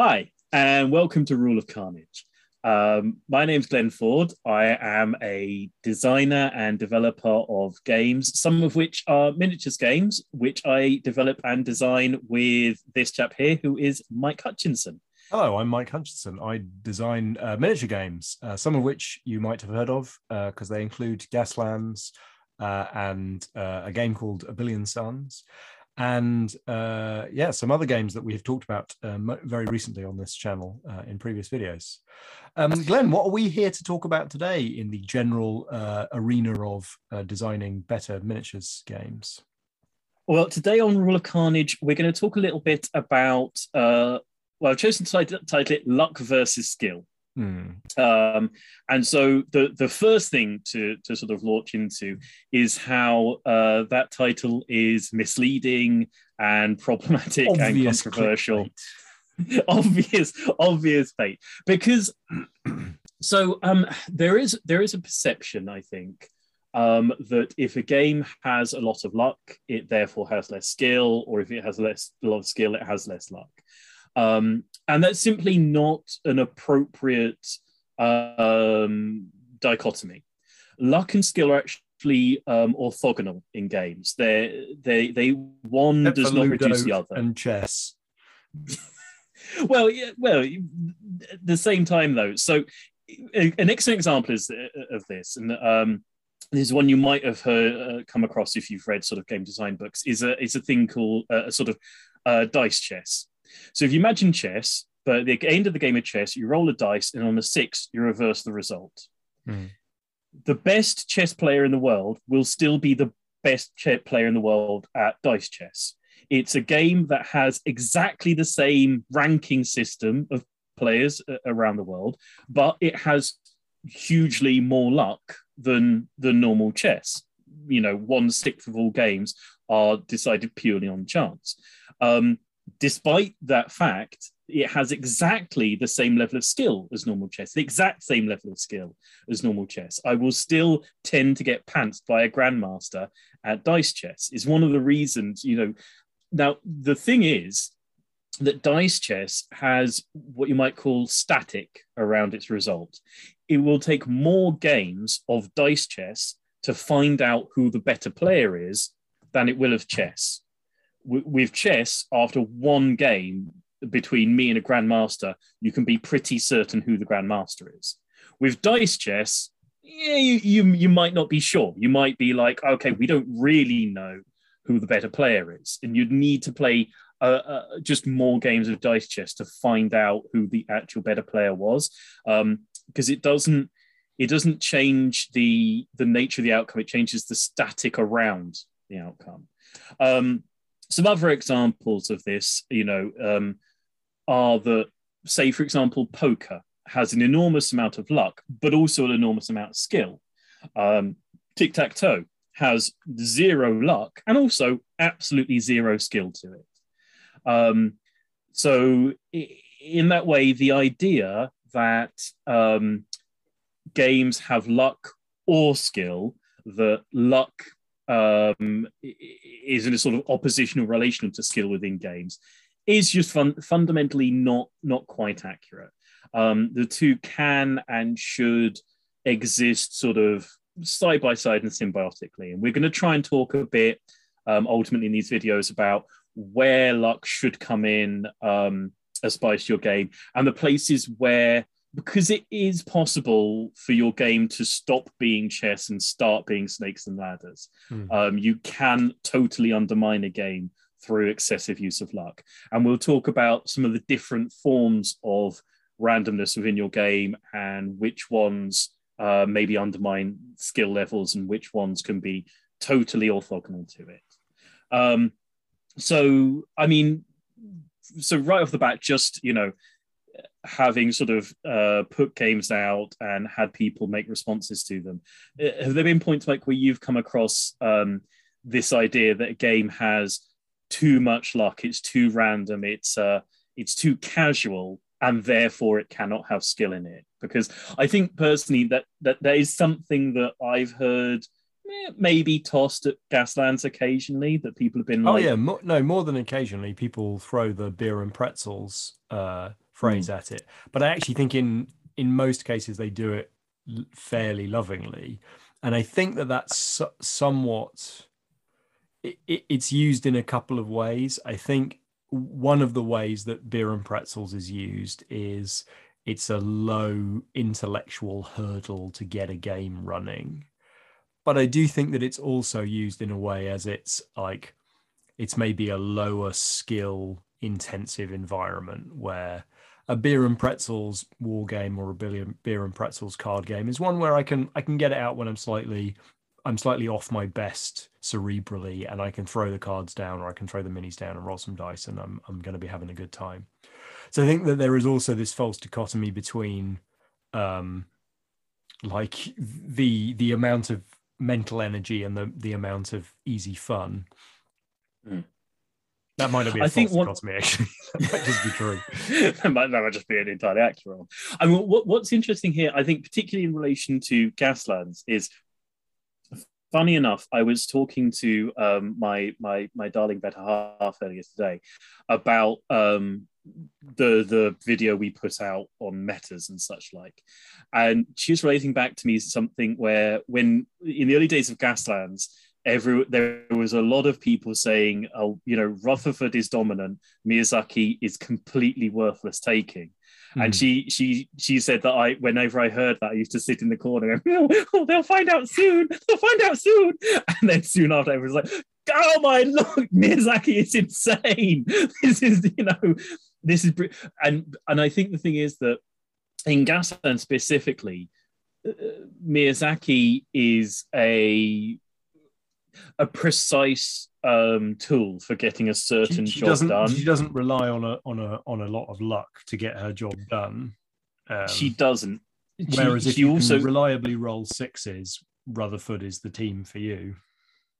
Hi, and welcome to Rule of Carnage. Um, my name's Glenn Ford. I am a designer and developer of games, some of which are miniatures games, which I develop and design with this chap here, who is Mike Hutchinson. Hello, I'm Mike Hutchinson. I design uh, miniature games, uh, some of which you might have heard of because uh, they include Gaslands uh, and uh, a game called A Billion Suns and uh, yeah, some other games that we have talked about um, very recently on this channel uh, in previous videos. Um, Glenn, what are we here to talk about today in the general uh, arena of uh, designing better miniatures games? Well, today on Rule of Carnage, we're going to talk a little bit about, uh, well, I've chosen to title it Luck versus Skill. Hmm. Um, and so the the first thing to to sort of launch into is how uh, that title is misleading and problematic obvious and controversial. obvious, obvious fate. Because so um, there is there is a perception, I think, um, that if a game has a lot of luck, it therefore has less skill, or if it has less a lot of skill, it has less luck. Um, and that's simply not an appropriate um, dichotomy. Luck and skill are actually um, orthogonal in games. They they they one Except does not reduce the other. And chess. well, yeah, well, at the same time though. So, an excellent example is uh, of this, and um, this is one you might have heard uh, come across if you've read sort of game design books. Is a is a thing called uh, a sort of uh, dice chess. So if you imagine chess, but at the end of the game of chess, you roll a dice, and on a six, you reverse the result. Mm. The best chess player in the world will still be the best chess player in the world at dice chess. It's a game that has exactly the same ranking system of players uh, around the world, but it has hugely more luck than the normal chess. You know, one sixth of all games are decided purely on chance. Um, despite that fact, it has exactly the same level of skill as normal chess, the exact same level of skill as normal chess. I will still tend to get pantsed by a grandmaster at dice chess. Is one of the reasons, you know. Now the thing is that dice chess has what you might call static around its result. It will take more games of dice chess to find out who the better player is than it will of chess with chess, after one game between me and a grandmaster, you can be pretty certain who the grandmaster is. With dice chess, yeah, you, you you might not be sure. You might be like, okay, we don't really know who the better player is, and you'd need to play uh, uh, just more games of dice chess to find out who the actual better player was, um, because it doesn't it doesn't change the the nature of the outcome. It changes the static around the outcome. Um, some other examples of this, you know, um, are that, say, for example, poker has an enormous amount of luck, but also an enormous amount of skill. Um, Tic tac toe has zero luck and also absolutely zero skill to it. Um, so, in that way, the idea that um, games have luck or skill, that luck um, is in a sort of oppositional relation to skill within games is just fun- fundamentally not not quite accurate. Um, the two can and should exist sort of side by side and symbiotically, and we're going to try and talk a bit um, ultimately in these videos about where luck should come in um, as spice to your game and the places where because it is possible for your game to stop being chess and start being snakes and ladders. Mm. Um, you can totally undermine a game through excessive use of luck. And we'll talk about some of the different forms of randomness within your game and which ones uh, maybe undermine skill levels and which ones can be totally orthogonal to it. Um, so, I mean, so right off the bat, just, you know, having sort of uh, put games out and had people make responses to them. Uh, have there been points like where you've come across um, this idea that a game has too much luck, it's too random, it's uh, it's too casual, and therefore it cannot have skill in it? Because I think personally that that there is something that I've heard eh, maybe tossed at Gaslands occasionally that people have been like, oh like, yeah, no, more than occasionally people throw the beer and pretzels uh, phrase at it. But I actually think in in most cases they do it fairly lovingly, and I think that that's somewhat. It, it, it's used in a couple of ways. I think one of the ways that beer and pretzels is used is it's a low intellectual hurdle to get a game running. But I do think that it's also used in a way as it's like it's maybe a lower skill intensive environment where a beer and pretzels war game or a beer and pretzels card game is one where I can I can get it out when I'm slightly I'm slightly off my best cerebrally and I can throw the cards down or I can throw the minis down and roll some dice and I'm I'm going to be having a good time. So I think that there is also this false dichotomy between um like the the amount of mental energy and the the amount of easy fun. Mm. That might not be a I think one- dichotomy actually. that might just be true. that, might, that might just be an entirely accurate one. I mean, what, what's interesting here, I think, particularly in relation to Gaslands, is funny enough. I was talking to um, my my my darling better half earlier today about um, the the video we put out on metas and such like, and she was relating back to me something where when in the early days of Gaslands. Every, there was a lot of people saying, "Oh, you know, Rutherford is dominant. Miyazaki is completely worthless taking." And Mhm. she she she said that I whenever I heard that I used to sit in the corner and go, oh, they'll find out soon. They'll find out soon. And then soon after everyone's like, oh my lord, Miyazaki is insane. This is, you know, this is and and I think the thing is that in Gasland specifically, uh, Miyazaki is a a precise um, tool for getting a certain she, she job doesn't done. she doesn't rely on a on a on a lot of luck to get her job done. Um, she doesn't. She- whereas if she you also can reliably roll sixes, Rutherford is the team for you.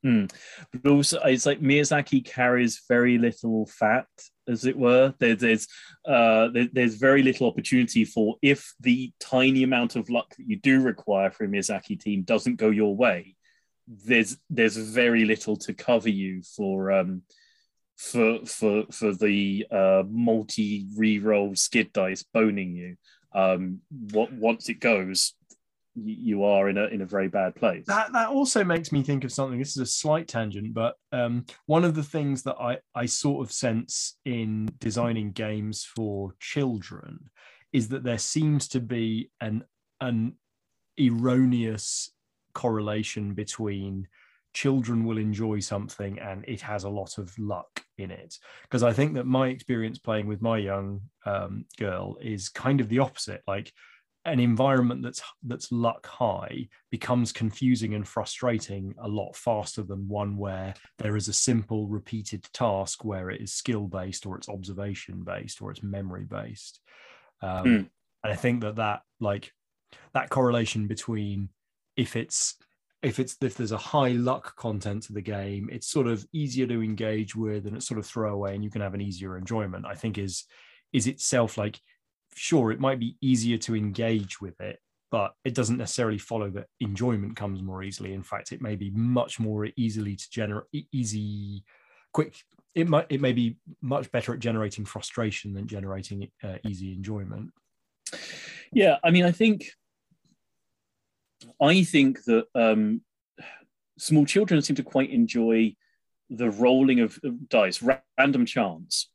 but also it's like Miyazaki carries very little fat, as it were. There, there's uh, there- there's very little opportunity for if the tiny amount of luck that you do require for a Miyazaki team doesn't go your way. There's there's very little to cover you for um for for for the uh, multi re-roll skid dice boning you. Um, what once it goes, you, are in a in a very bad place. That that also makes me think of something. This is a slight tangent, but um, one of the things that I I sort of sense in designing games for children is that there seems to be an an erroneous correlation between children will enjoy something and it has a lot of luck in it. Because i think that my experience playing with my young um, girl is kind of the opposite. Like an environment that's that's luck high becomes confusing and frustrating a lot faster than one where there is a simple repeated task where it is skill based or it's observation based or it's memory based um, Hmm. and i think that that like that correlation between if it's if it's if there's a high luck content to the game it's sort of easier to engage with and it's sort of throwaway and you can have an easier enjoyment i think is is itself like sure it might be easier to engage with it but it doesn't necessarily follow that enjoyment comes more easily. In fact it may be much more easily to generate easy quick it might it may be much better at generating frustration than generating uh, easy enjoyment. Yeah, I mean, I think, I think that um, small children seem to quite enjoy the rolling of dice, random chance,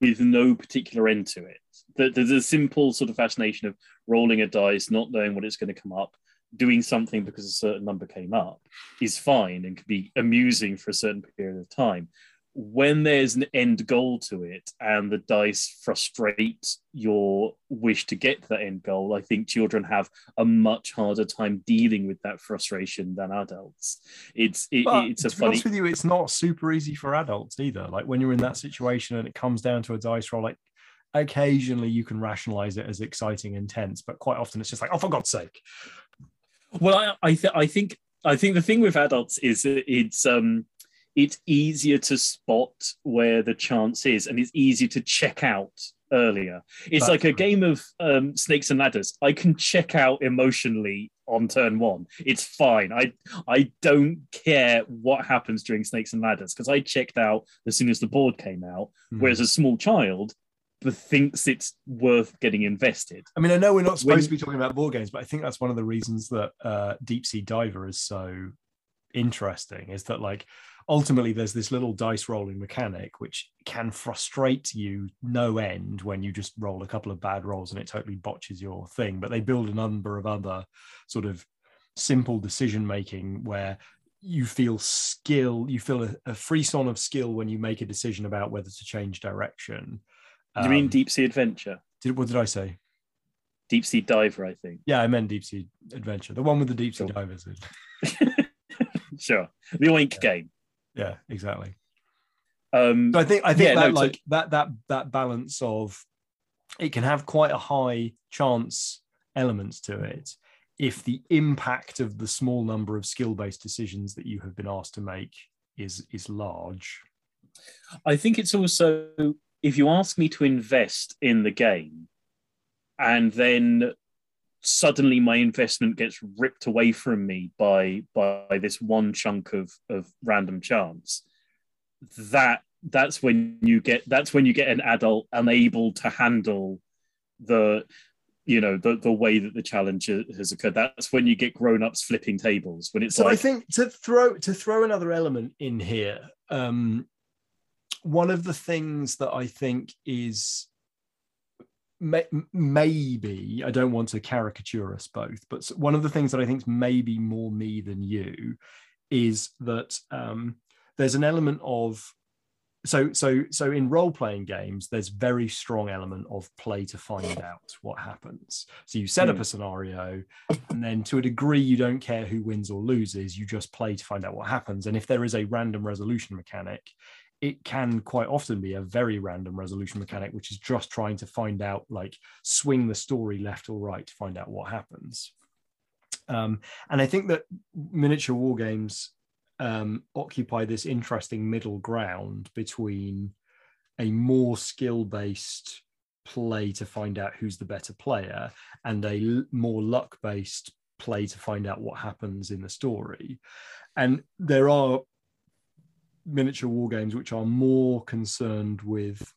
with no particular end to it. There's a simple sort of fascination of rolling a dice, not knowing what it's going to come up, doing something because a certain number came up, is fine and can be amusing for a certain period of time. When there's an end goal to it and the dice frustrate your wish to get to that end goal, I think children have a much harder time dealing with that frustration than adults. It's it, it's a to be funny honest with you, it's not super easy for adults either. Like when you're in that situation and it comes down to a dice roll, like occasionally you can rationalize it as exciting and tense, but quite often it's just like, oh, for God's sake. Well, I I, th- I think I think the thing with adults is it's um it's easier to spot where the chance is, and it's easier to check out earlier. It's That's like a true. game of um, snakes and ladders. I can check out emotionally on turn one. It's fine. I I don't care what happens during snakes and ladders because I checked out as soon as the board came out. Hmm. Whereas a small child thinks it's worth getting invested. I mean, I know we're not supposed When- to be talking about board games, but I think that's one of the reasons that uh, Deep Sea Diver is so interesting. Is that like ultimately there's this little dice rolling mechanic which can frustrate you no end when you just roll a couple of bad rolls and it totally botches your thing. But they build a number of other sort of simple decision making where you feel skill, you feel a, a frisson of skill when you make a decision about whether to change direction. Do you mean Um, Deep Sea Adventure? did, what did I say? Deep Sea Diver, I think. Yeah, I meant Deep Sea Adventure, the one with the deep sea Cool. divers. In. Sure. The Oink game. Yeah, exactly. Um, So I think I think Yeah, that no, so- like that that that balance of it can have quite a high chance elements to it if the impact of the small number of skill based decisions that you have been asked to make is is large. I think it's also if you ask me to invest in the game and then suddenly my investment gets ripped away from me by by this one chunk of of random chance. That that's when you get that's when you get an adult unable to handle the you know the the way that the challenge has occurred. That's when you get grown-ups flipping tables when it's So I think to throw to throw another element in here, um, one of the things that I think is maybe I don't want to caricature us both, but one of the things that I think is maybe more me than you is that um, there's an element of so so so in role playing games there's very strong element of play to find out what happens so you set up Hmm. a scenario and then to a degree you don't care who wins or loses you just play to find out what happens and if there is a random resolution mechanic it can quite often be a very random resolution mechanic which is just trying to find out like swing the story left or right to find out what happens um, and i think that miniature war games um, occupy this interesting middle ground between a more skill based play to find out who's the better player and a more luck based play to find out what happens in the story. And there are miniature war games which are more concerned with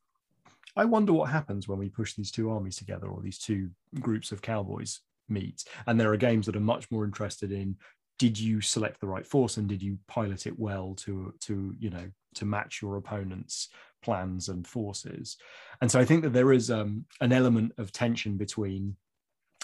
I wonder what happens when we push these two armies together or these two groups of cowboys meet. And there are games that are much more interested in did you select the right force and did you pilot it well to to you know to match your opponent's plans and forces and so i think that there is um, an element of tension between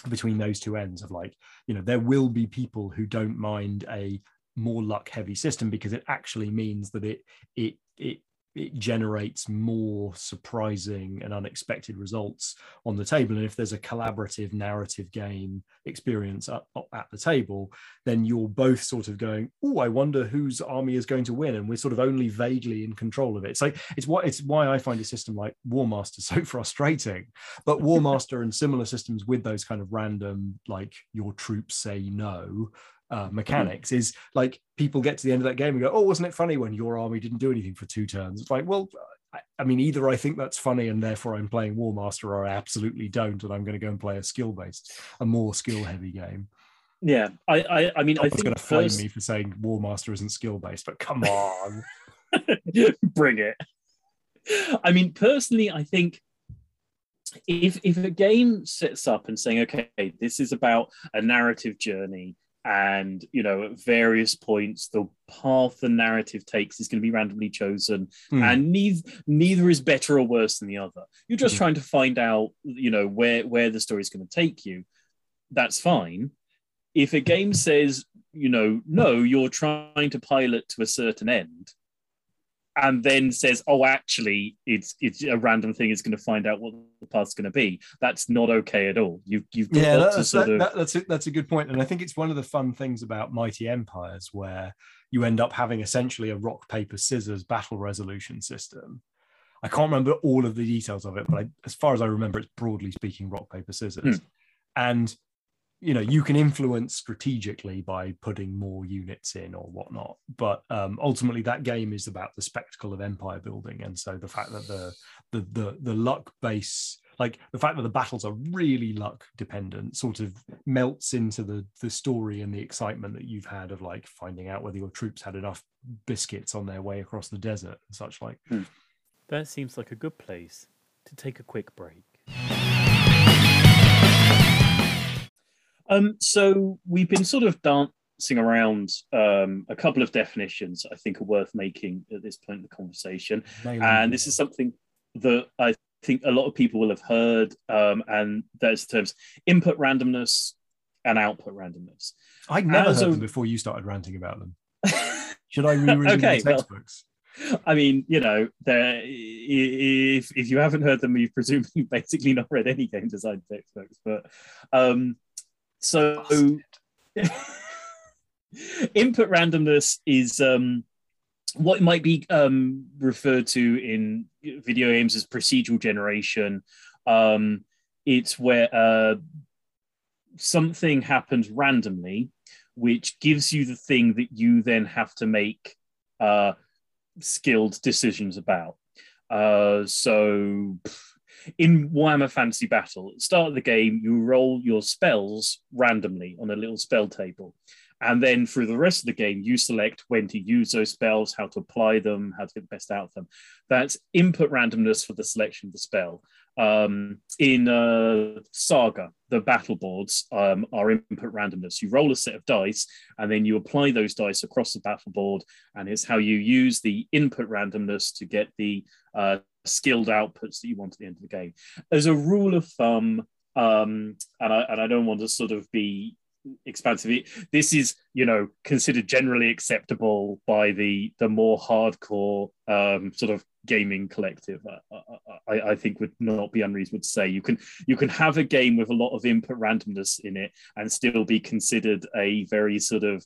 between those two ends of like you know there will be people who don't mind a more luck heavy system because it actually means that it it it it generates more surprising and unexpected results on the table. And if there's a collaborative narrative game experience up, up at the table then you're both sort of going oh i wonder whose army is going to win. And we're sort of only vaguely in control of it. So it's what it's why i find a system like warmaster so frustrating. But warmaster and similar systems with those kind of random like your troops say no uh, mechanics is like people get to the end of that game and go, "Oh, wasn't it funny when your army didn't do anything for two turns?" It's like, well, I, I mean, either I think that's funny and therefore I'm playing Warmaster, or I absolutely don't, and I'm going to go and play a skill-based, a more skill-heavy game. yeah i i, I mean i I was going to flame first- me for saying Warmaster isn't skill-based, but come on. bring it i mean personally i think if if a game sets up and saying okay this is about a narrative journey and you know at various points the path the narrative takes is going to be randomly chosen Hmm. and neither neither is better or worse than the other you're just Mhm. trying to find out you know where where the story's going to take you that's fine if a game says you know no you're trying to pilot to a certain end and then says oh actually it's it's a random thing is going to find out what the path's going to be. That's not okay at all. You you've got yeah, to that's, sort that- of that- that's a, that's a good point, and I think it's one of the fun things about Mighty Empires where you end up having essentially a rock paper scissors battle resolution system. I can't remember all of the details of it, but I, as far as I remember, it's broadly speaking rock paper scissors, hmm. and you know you can influence strategically by putting more units in or whatnot but um, ultimately that game is about the spectacle of empire building and so the fact that the the the, the luck base like the fact that the battles are really luck dependent sort of melts into the the story and the excitement that you've had of like finding out whether your troops had enough biscuits on their way across the desert and such like That seems like a good place. to take a quick break. Um, so we've been sort of dancing around um, a couple of definitions I think are worth making at this point in the conversation, and this is something that I think a lot of people will have heard, um, and there's terms input randomness and output randomness. I'd never As heard a... them before you started ranting about them. Should I reread okay, the textbooks? Well, I mean, you know, if if you haven't heard them, you've presumably basically not read any game design textbooks. But um, so input randomness is um, what might be um, referred to in video games as procedural generation. Um, it's where uh, something happens randomly, which gives you the thing that you then have to make uh, skilled decisions about. Uh, so, in Warhammer Fantasy Battle, at the start of the game, you roll your spells randomly on a little spell table. And then through the rest of the game, you select when to use those spells, how to apply them, how to get the best out of them. That's input randomness for the selection of the spell. Um, in uh, Saga, the battle boards um, are input randomness. You roll a set of dice and then you apply those dice across the battle board, and it's how you use the input randomness to get the uh, skilled outputs that you want at the end of the game. As a rule of thumb, um, and, I, and I don't want to sort of be expansive. This is, you know, considered generally acceptable by the the more hardcore um, sort of gaming collective. I, I, I, think would not be unreasonable to say you can you can have a game with a lot of input randomness in it and still be considered a very sort of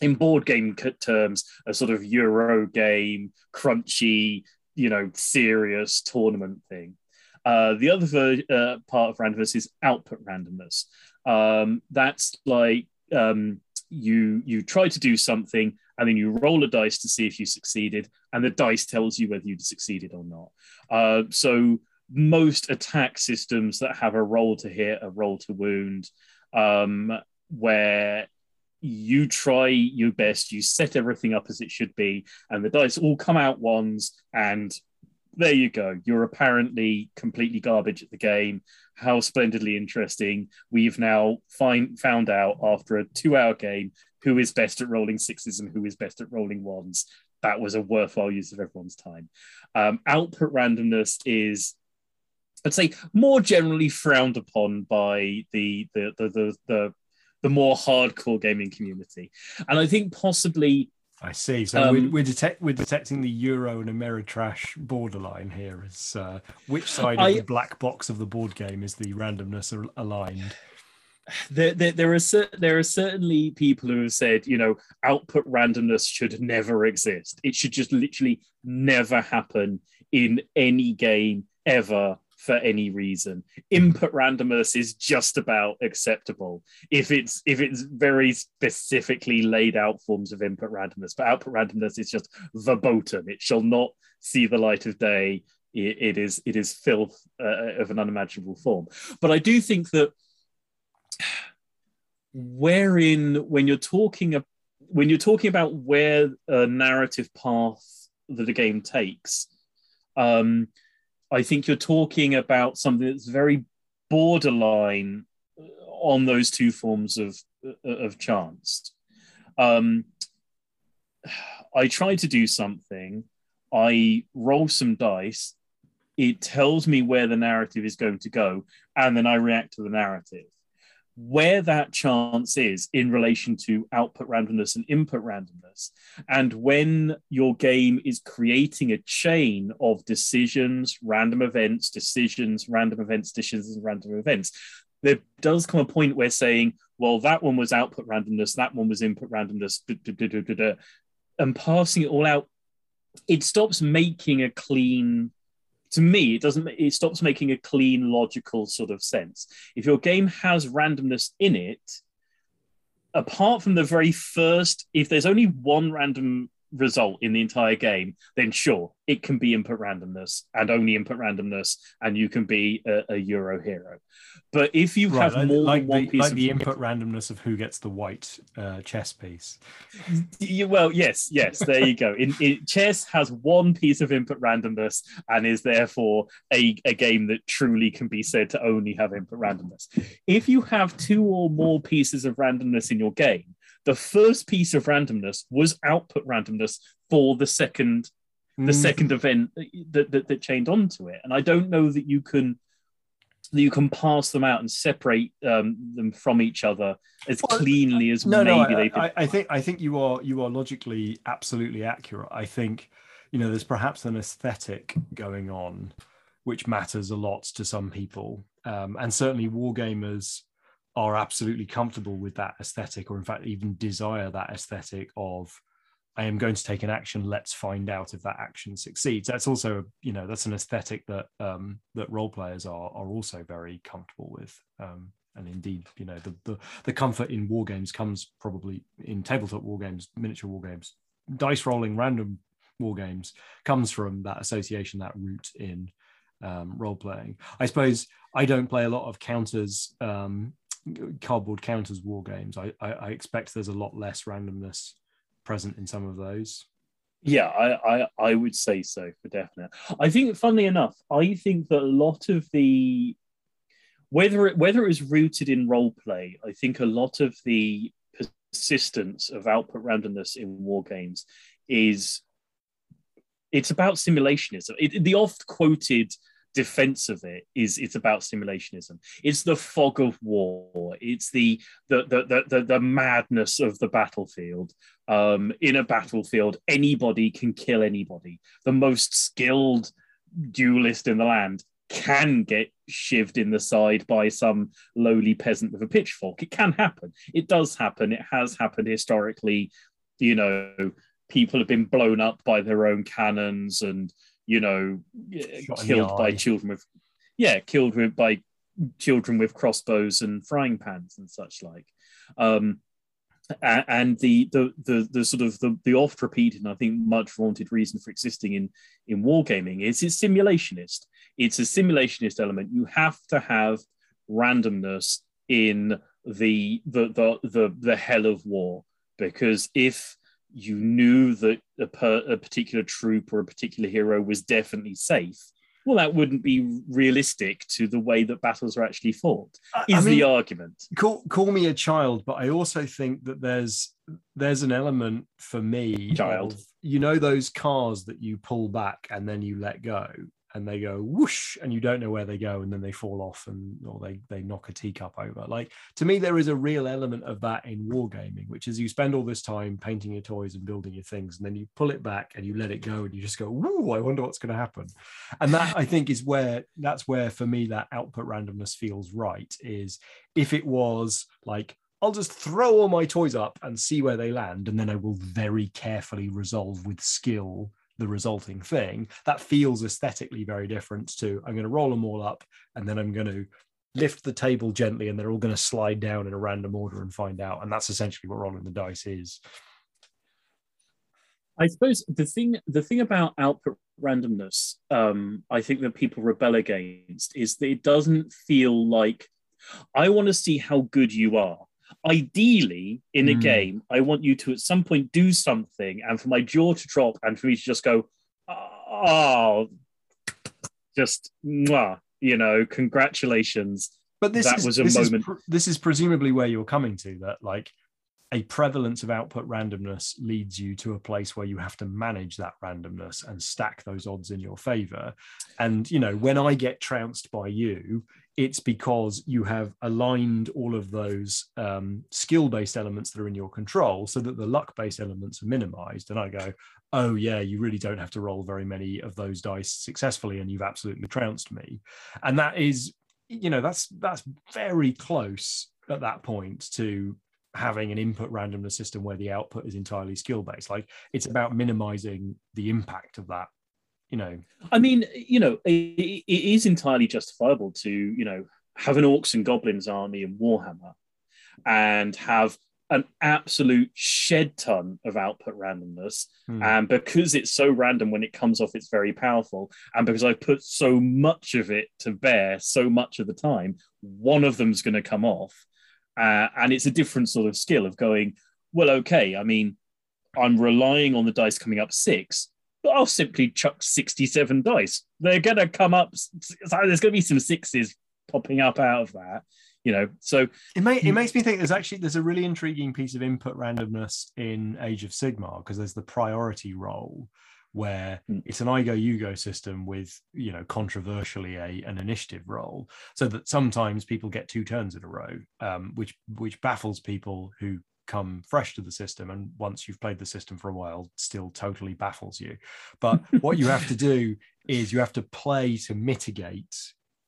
in board game terms a sort of Euro game, crunchy, you know, serious tournament thing. Uh, the other ver- uh, part of randomness is output randomness. Um, that's like um, you you try to do something and then you roll a dice to see if you succeeded, and the dice tells you whether you succeeded or not. Uh, so most attack systems that have a roll to hit, a roll to wound, um, where you try your best, you set everything up as it should be, and the dice all come out ones, and there you go. You're apparently completely garbage at the game. How splendidly interesting. We've now find, found out after a two hour game who is best at rolling sixes and who is best at rolling ones. That was a worthwhile use of everyone's time. Um, output randomness is, I'd say, more generally frowned upon by the the the the, the, the more hardcore gaming community, and I think possibly I see. So um, we're, we're, detect, we're detecting the Euro and Ameritrash borderline here. Is uh, which side of I, the black box of the board game is the randomness aligned? There, there, there, are there are certainly people who have said, you know, output randomness should never exist. It should just literally never happen in any game ever for any reason. Input randomness is just about acceptable if it's if it's very specifically laid out forms of input randomness. But output randomness is just verboten. It shall not see the light of day. it, it is it is filth uh, of an unimaginable form. But I do think that wherein when you're talking about when you're talking about where a narrative path that a game takes um, I think you're talking about something that's very borderline on those two forms of of chance. Um, I try to do something. I roll some dice. It tells me where the narrative is going to go, and then I react to the narrative where that chance is in relation to output randomness and input randomness. And when your game is creating a chain of decisions, random events, decisions, random events, decisions, and random events, there does come a point where saying, well, that one was output randomness, that one was input randomness, and passing it all out, it stops making a clean to me, it doesn't. It stops making a clean, logical sort of sense. If your game has randomness in it, apart from the very first, if there's only one random result in the entire game, then sure, it can be input randomness and only input randomness, and you can be a, a Euro hero. But if you Right, have like, more like than one the, piece like of the input randomness of who gets the white uh, chess piece. You, well, yes, yes, there you go. In, in chess has one piece of input randomness and is therefore a, a game that truly can be said to only have input randomness. If you have two or more pieces of randomness in your game, the first piece of randomness was output randomness for the second the Mm, second event that, that that chained onto it. And I don't know that you can that you can pass them out and separate um, them from each other as Well, cleanly as no, no, maybe I, they did. I, I think I think you are you are logically absolutely accurate. I think you know there's perhaps an aesthetic going on which matters a lot to some people, um, and certainly wargamers are absolutely comfortable with that aesthetic, or in fact even desire that aesthetic of I am going to take an action. Let's find out if that action succeeds. That's also, you know, that's an aesthetic that um, that role players are are also very comfortable with. Um, and indeed, you know, the, the the comfort in war games comes probably in tabletop war games, miniature war games, dice rolling, random war games comes from that association, that root in um, role playing. I suppose I don't play a lot of counters, um, cardboard counters war games. I, I, I expect there's a lot less randomness present in some of those. Yeah, I, I, I would say so for definite. I think, funnily enough, I think that a lot of the whether it whether it was rooted in role play, I think a lot of the persistence of output randomness in war games is it's about simulationism. It, the oft quoted defense of it is it's about simulationism. It's the fog of war. It's the the the the, the, madness of the battlefield. Um, in a battlefield, anybody can kill anybody. The most skilled duelist in the land can get shivved in the side by some lowly peasant with a pitchfork. It can happen. It does happen. It has happened historically. You know, people have been blown up by their own cannons and you know Shot killed by children with yeah killed with by children with crossbows and frying pans and such like. Um and the the the, the sort of the, the oft repeated and i think much vaunted reason for existing in in wargaming is it's simulationist. It's a simulationist element. You have to have randomness in the the the the, the hell of war because if you knew that a, per, a particular troop or a particular hero was definitely safe well that wouldn't be realistic to the way that battles are actually fought is I mean, the argument call call me a child, but I also think that there's there's an element for me Child. of, you know those cars that you pull back and then you let go and they go whoosh and you don't know where they go and then they fall off and or they they knock a teacup over. Like to me there is a real element of that in wargaming which is you spend all this time painting your toys and building your things and then you pull it back and you let it go and you just go whoo i wonder what's going to happen. And that i think is where that's where for me that output randomness feels right is if it was like I'll just throw all my toys up and see where they land, and then I will very carefully resolve with skill the resulting thing. That feels aesthetically very different to I'm going to roll them all up and then I'm going to lift the table gently and they're all going to slide down in a random order and find out. And that's essentially what rolling the dice is. I suppose the thing the thing about output randomness, um, I think that people rebel against is that it doesn't feel like I want to see how good you are. Ideally, in a Mm. game, I want you to at some point do something, and for my jaw to drop, and for me to just go, oh, just mwah, you know, congratulations. But this That is was a this is moment- pr- this is presumably where you're coming to that like a prevalence of output randomness leads you to a place where you have to manage that randomness and stack those odds in your favor. And you know, when I get trounced by you, it's because you have aligned all of those um, skill-based elements that are in your control so that the luck-based elements are minimized. And I go, oh yeah, you really don't have to roll very many of those dice successfully, and you've absolutely trounced me. And that is you know that's that's very close at that point to having an input randomness system where the output is entirely skill based like it's about minimizing the impact of that you know I mean, you know, it, it is entirely justifiable to, you know, have an orcs and goblins army in Warhammer and have an absolute shed ton of output randomness. Hmm. And because it's so random when it comes off, it's very powerful. And because I put so much of it to bear so much of the time, one of them's going to come off. Uh, and it's a different sort of skill of going, well, okay, I mean, I'm relying on the dice coming up six, I'll simply chuck 67 dice. They're going to come up, so there's going to be some sixes popping up out of that, you know. So It, may, it makes me think there's actually there's a really intriguing piece of input randomness in Age of Sigmar because there's the priority roll where Mm. it's an I go you go system with you know controversially a an initiative roll, so that sometimes people get two turns in a row, um, which which baffles people who come fresh to the system and once you've played the system for a while still totally baffles you. But what you have to do is you have to play to mitigate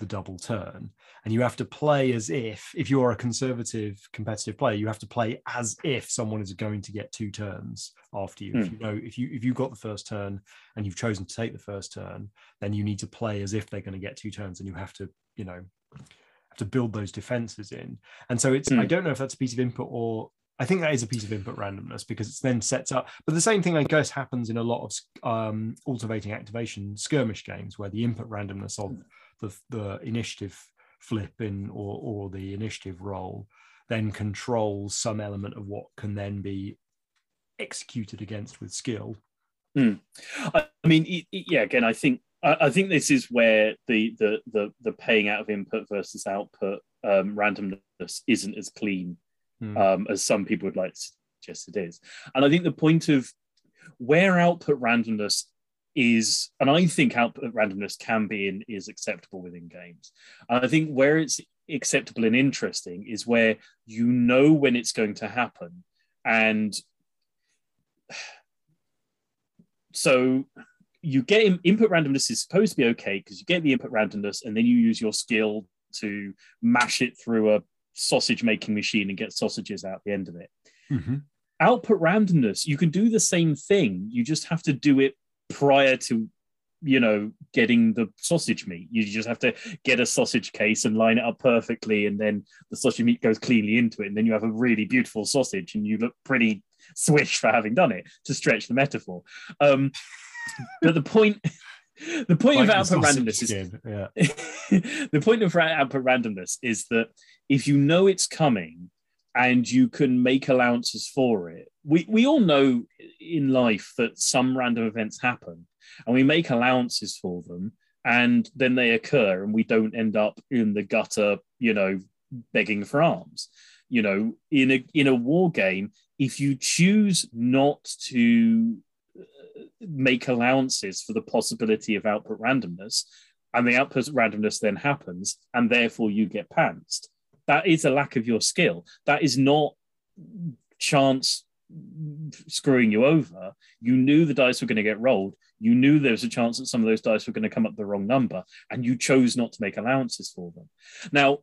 the double turn and you have to play as if if you're a conservative competitive player you have to play as if someone is going to get two turns after you. If you know if you if you got the first turn and you've chosen to take the first turn then you need to play as if they're going to get two turns and you have to you know have to build those defenses in. And so it's i Hmm. don't know if that's a piece of input or I think that is a piece of input randomness because it's then sets up. But the same thing, I guess, happens in a lot of um, cultivating activation skirmish games where the input randomness of the, the initiative flip in or, or the initiative roll then controls some element of what can then be executed against with skill. I I mean, yeah. Again, I think I, I think this is where the the the the paying out of input versus output um, randomness isn't as clean Hmm. um, as some people would like to suggest it is. And I think the point of where output randomness is, and I think output randomness can be and is acceptable within games. And I think where it's acceptable and interesting is where you know when it's going to happen. And so you get in, input randomness is supposed to be okay because you get the input randomness and then you use your skill to mash it through a sausage making machine and get sausages out the end of it. Mhm. Output randomness, you can do the same thing. You just have to do it prior to, you know, getting the sausage meat. You just have to get a sausage case and line it up perfectly, and then the sausage meat goes cleanly into it, and then you have a really beautiful sausage, and you look pretty swish for having done it. To stretch the metaphor, um, but the point, the point Like of output randomness is yeah. the point of output randomness is that if you know it's coming and you can make allowances for it, we, we all know in life that some random events happen and we make allowances for them and then they occur and we don't end up in the gutter, you know, begging for alms. You know, in a in a war game, if you choose not to make allowances for the possibility of output randomness, and the output randomness then happens, and therefore you get pantsed. That is a lack of your skill. That is not chance screwing you over. You knew the dice were going to get rolled. You knew there was a chance that some of those dice were going to come up the wrong number, and you chose not to make allowances for them. Now,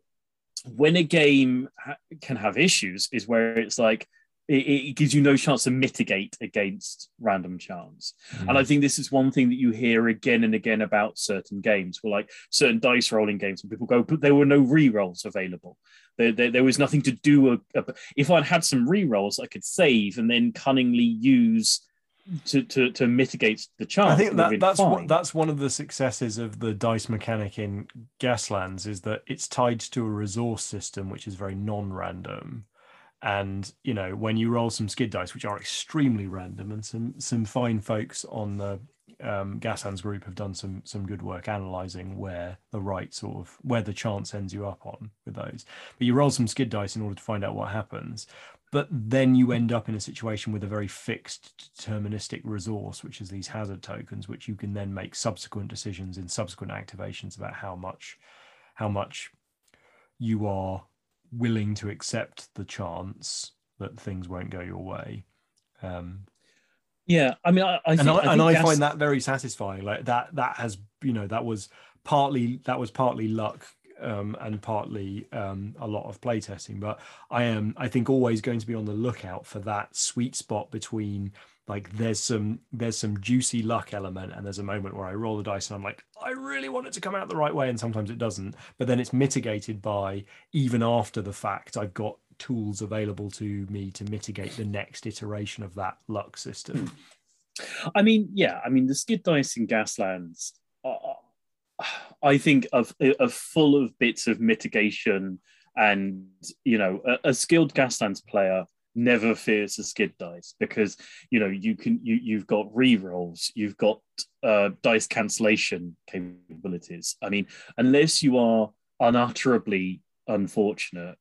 when a game ha- can have issues, is where it's like it, it gives you no chance to mitigate against random chance. Mm-hmm. And I think this is one thing that you hear again and again about certain games, where like certain dice rolling games, and people go, but there were no re rolls available. There, there, there was nothing to do. A, a- if I'd had some re rolls, I could save and then cunningly use to to, to mitigate the chance. I think that that's what that's one of the successes of the dice mechanic in Gaslands is that it's tied to a resource system which is very non-random. And you know, when you roll some skid dice, which are extremely random, and some some fine folks on the um, Gaslands group have done some some good work analyzing where the right sort of where the chance ends you up on with those. But you roll some skid dice in order to find out what happens but then you end up in a situation with a very fixed deterministic resource which is these hazard tokens which you can then make subsequent decisions in subsequent activations about how much how much you are willing to accept the chance that things won't go your way um, yeah. I mean, I, I and think, I, I, and I find that very satisfying. Like that, that has you know that was partly that was partly luck um, and partly um, a lot of playtesting. But I am I think always going to be on the lookout for that sweet spot between like there's some there's some juicy luck element and there's a moment where I roll the dice and I'm like I really want it to come out the right way and sometimes it doesn't. But then it's mitigated by even after the fact I've got tools available to me to mitigate the next iteration of that luck system. I mean, yeah, I mean the skid dice in Gaslands, uh, I think of are full of bits of mitigation, and you know, a, a skilled Gaslands player never fears the skid dice because you know you can you you've got re-rolls you've got uh, dice cancellation capabilities. I mean unless you are unutterably unfortunate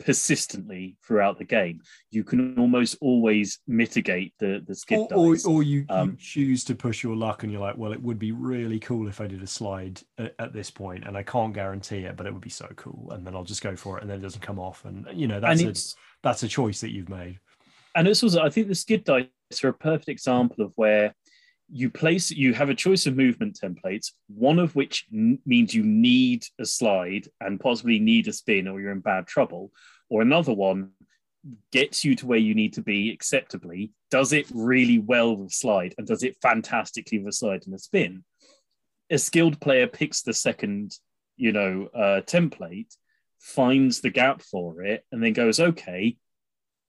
persistently throughout the game you can almost always mitigate the the skid or, dice. or, or you, um, you, choose to push your luck and you're like well it would be really cool if i did a slide at, at, this point and i can't guarantee it but it would be so cool and then i'll just go for it and then it doesn't come off and you know that's a, that's a choice that you've made. And it's also, I think the skid dice are a perfect example of where you place, you have a choice of movement templates, one of which n- means you need a slide and possibly need a spin or you're in bad trouble, or another one gets you to where you need to be acceptably, does it really well with slide, and does it fantastically with a slide and a spin. A skilled player picks the second, you know, uh, template finds the gap for it, and then goes, okay,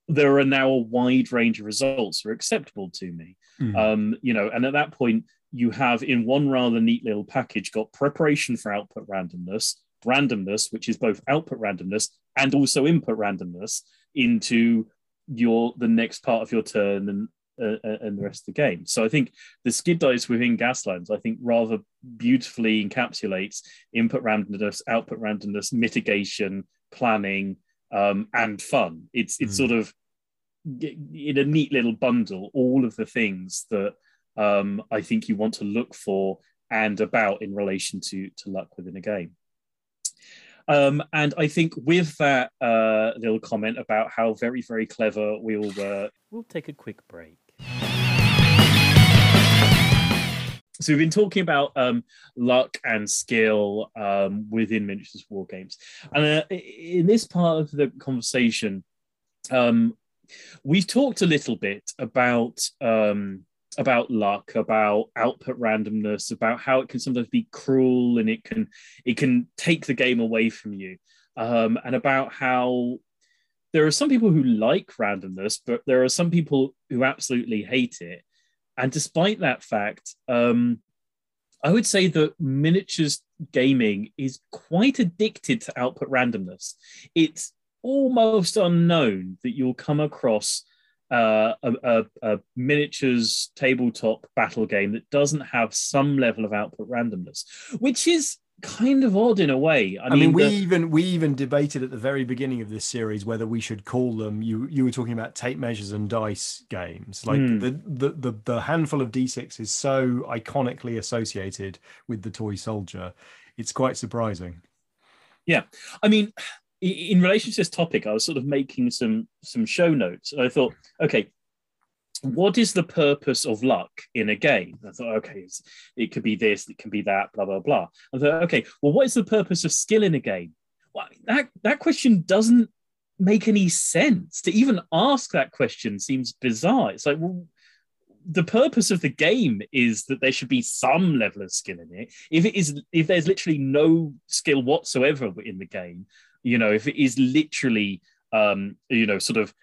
there are now a wide range of results that are acceptable to me. Mm. Um, you know, and at that point, you have in one rather neat little package got preparation for output randomness, randomness, which is both output randomness and also input randomness into your the next part of your turn and uh, uh, and the rest of the game. So I think the skid dice within Gaslands, I think, rather beautifully encapsulates input randomness, output randomness, mitigation, planning, um, and fun. It's it's mm. sort of in a neat little bundle all of the things that um, I think you want to look for and about in relation to to luck within a game. Um, and I think with that uh, little comment about how very, very clever we all were, we'll take a quick break. So we've been talking about um, luck and skill um, within miniatures war games, and uh, in this part of the conversation, um, we've talked a little bit about um, about luck, about output randomness, about how it can sometimes be cruel and it can it can take the game away from you, um, and about how there are some people who like randomness, but there are some people who absolutely hate it. And despite that fact, um, I would say that miniatures gaming is quite addicted to output randomness. It's almost unknown that you'll come across uh, a, a, a, miniatures tabletop battle game that doesn't have some level of output randomness, which is kind of odd in a way. I, I mean, mean, we the... even we even debated at the very beginning of this series whether we should call them. You you were talking about tape measures and dice games. Like mm. the, the the the handful of d6 is so iconically associated with the toy soldier. It's quite surprising. Yeah, I mean, in relation to this topic, I was sort of making some some show notes, and I thought, okay, what is the purpose of luck in a game? I thought, okay, it could be this, it can be that, blah blah blah. I thought, okay, well, what is the purpose of skill in a game? Well, that that question doesn't make any sense. To even ask that question seems bizarre. It's like, well, the purpose of the game is that there should be some level of skill in it. If it is, if there's literally no skill whatsoever in the game, you know, if it is literally, um, you know, sort of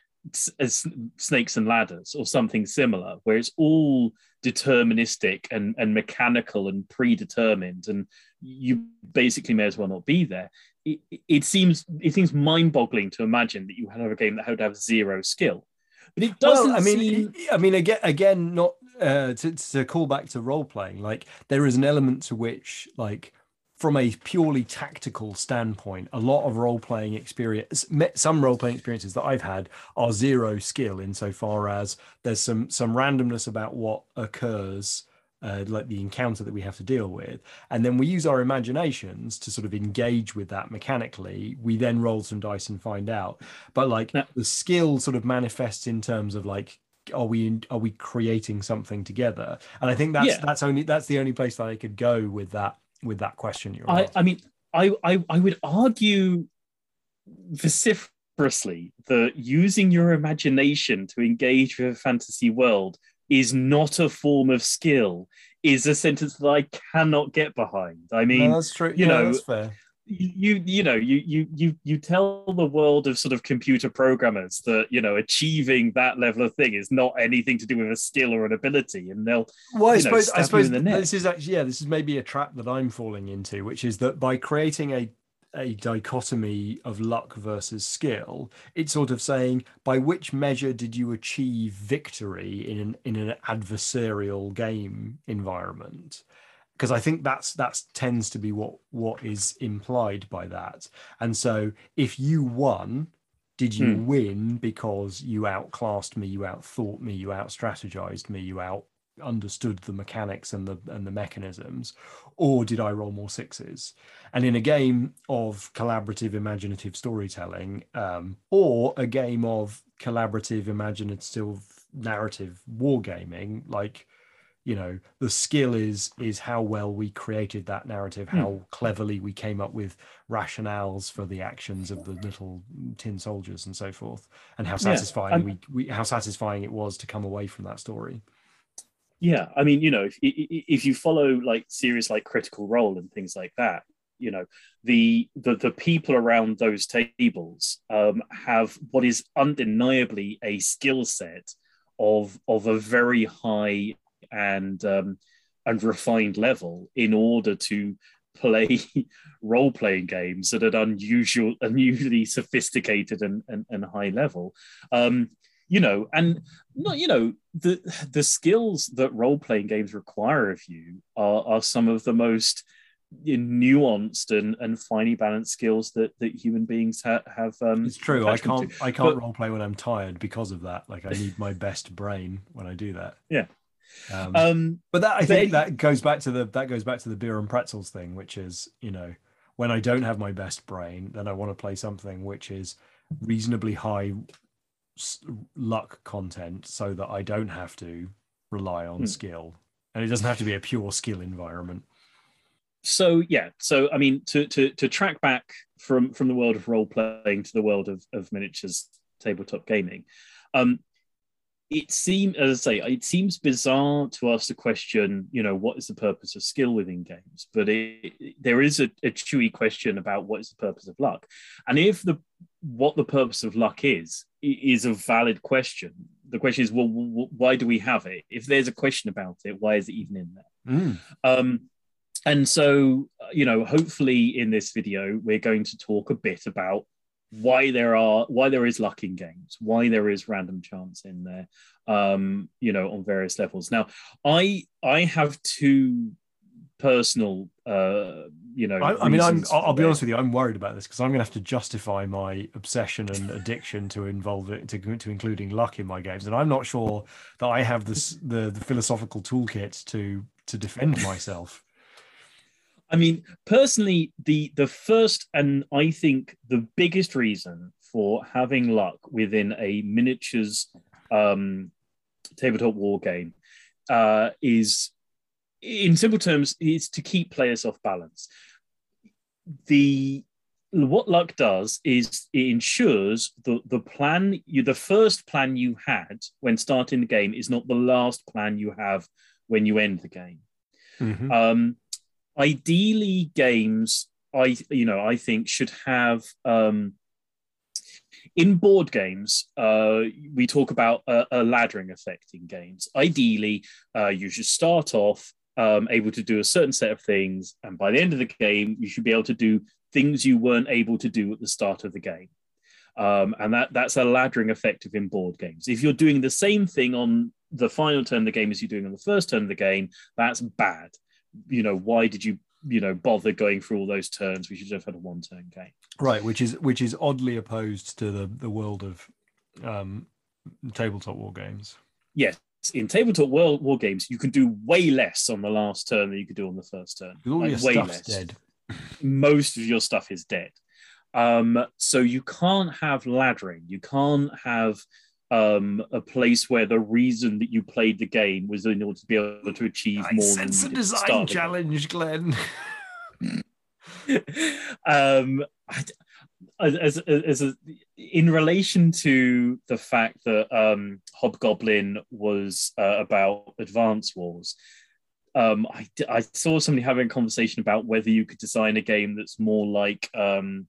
as snakes and ladders or something similar where it's all deterministic and, and mechanical and predetermined and you basically may as well not be there. It, it seems it seems mind-boggling to imagine that you have a game that would have zero skill. But it doesn't well, i mean seem... i mean again again not uh, to, to call back to role playing like there is an element to which like from a purely tactical standpoint, a lot of role playing experience, some role playing experiences that I've had are zero skill insofar as there's some some randomness about what occurs. Uh, like the encounter that we have to deal with. And then we use our imaginations to sort of engage with that mechanically. We then roll some dice and find out. But like yeah. the skill sort of manifests in terms of like, are we are we creating something together? And I think that's yeah. that's only that's the only place that I could go with that with that question. You're I, I mean, I, I, I would argue vociferously that using your imagination to engage with a fantasy world is not a form of skill is a sentence that I cannot get behind. I mean, no, that's true. You yeah, know, you you know you you you you tell the world of sort of computer programmers that you know achieving that level of thing is not anything to do with a skill or an ability and they'll well i suppose know, i suppose this is actually yeah this is maybe a trap that i'm falling into which is that by creating a a dichotomy of luck versus skill it's sort of saying by which measure did you achieve victory in an in an adversarial game environment because I think that's that's tends to be what what is implied by that. And so if you won, did you hmm. win because you outclassed me, you outthought me, you outstrategized me, you out understood the mechanics and the and the mechanisms or did i roll more sixes and in a game of collaborative imaginative storytelling um, or a game of collaborative imaginative narrative wargaming like you know the skill is is how well we created that narrative hmm. how mm. cleverly we came up with rationales for the actions of the little tin soldiers and so forth and how satisfying yeah, we, we how satisfying it was to come away from that story yeah i mean you know if, if you follow like series like critical role and things like that you know the the, the people around those tables um, have what is undeniably a skill set of of a very high and um, and refined level in order to play role playing games at an unusual, unusually sophisticated and, and, and high level. Um, you know, and not you know the the skills that role playing games require of you are, are some of the most nuanced and, and finely balanced skills that that human beings ha- have um it's true i can't to. i can't but, role play when i'm tired because of that like i need my best brain when i do that yeah um, um, but that I think that goes back to the that goes back to the beer and pretzels thing, which is you know when I don't have my best brain, then I want to play something which is reasonably high luck content, so that I don't have to rely on hmm. skill, and it doesn't have to be a pure skill environment. So yeah, so I mean to to to track back from from the world of role playing to the world of of miniatures tabletop gaming. Um, it seems, as I say, it seems bizarre to ask the question, you know, what is the purpose of skill within games? But it, it, there is a, a chewy question about what is the purpose of luck, and if the what the purpose of luck is is a valid question. The question is, well, why do we have it? If there's a question about it, why is it even in there? Mm. Um, and so, you know, hopefully in this video, we're going to talk a bit about why there are why there is luck in games why there is random chance in there um you know on various levels. Now i i have two personal uh you know i, I mean i'm i'll, I'll be honest with you i'm worried about this because i'm gonna have to justify my obsession and addiction to involve it to, to including luck in my games. And i'm not sure that i have this the the philosophical toolkit to to defend myself I mean, personally, the the first and I think the biggest reason for having luck within a miniatures um, tabletop war game uh, is, in simple terms, is to keep players off balance. The what luck does is it ensures the the plan you the first plan you had when starting the game is not the last plan you have when you end the game. Mm-hmm. Um, ideally games i you know i think should have um in board games uh we talk about a, a laddering effect in games. Ideally uh you should start off um, able to do a certain set of things and by the end of the game you should be able to do things you weren't able to do at the start of the game. Um, and that that's a laddering effect of in board games. If you're doing the same thing on the final turn of the game as you're doing on the first turn of the game that's bad you know, why did you you know bother going through all those turns? We should have had a one turn game. Right, which is which is oddly opposed to the the world of um, tabletop war games. Yes, in tabletop world war games, you can do way less on the last turn than you could do on the first turn. All like, your way less. dead. Most of your stuff is dead. Um, so you can't have laddering. You can't have um, a place where the reason that you played the game was in order to be able to achieve I more. Sense a design challenge, Glenn. um, as, as, as a, in relation to the fact that um, Hobgoblin was uh, about Advance Wars, um, I, I saw somebody having a conversation about whether you could design a game that's more like um,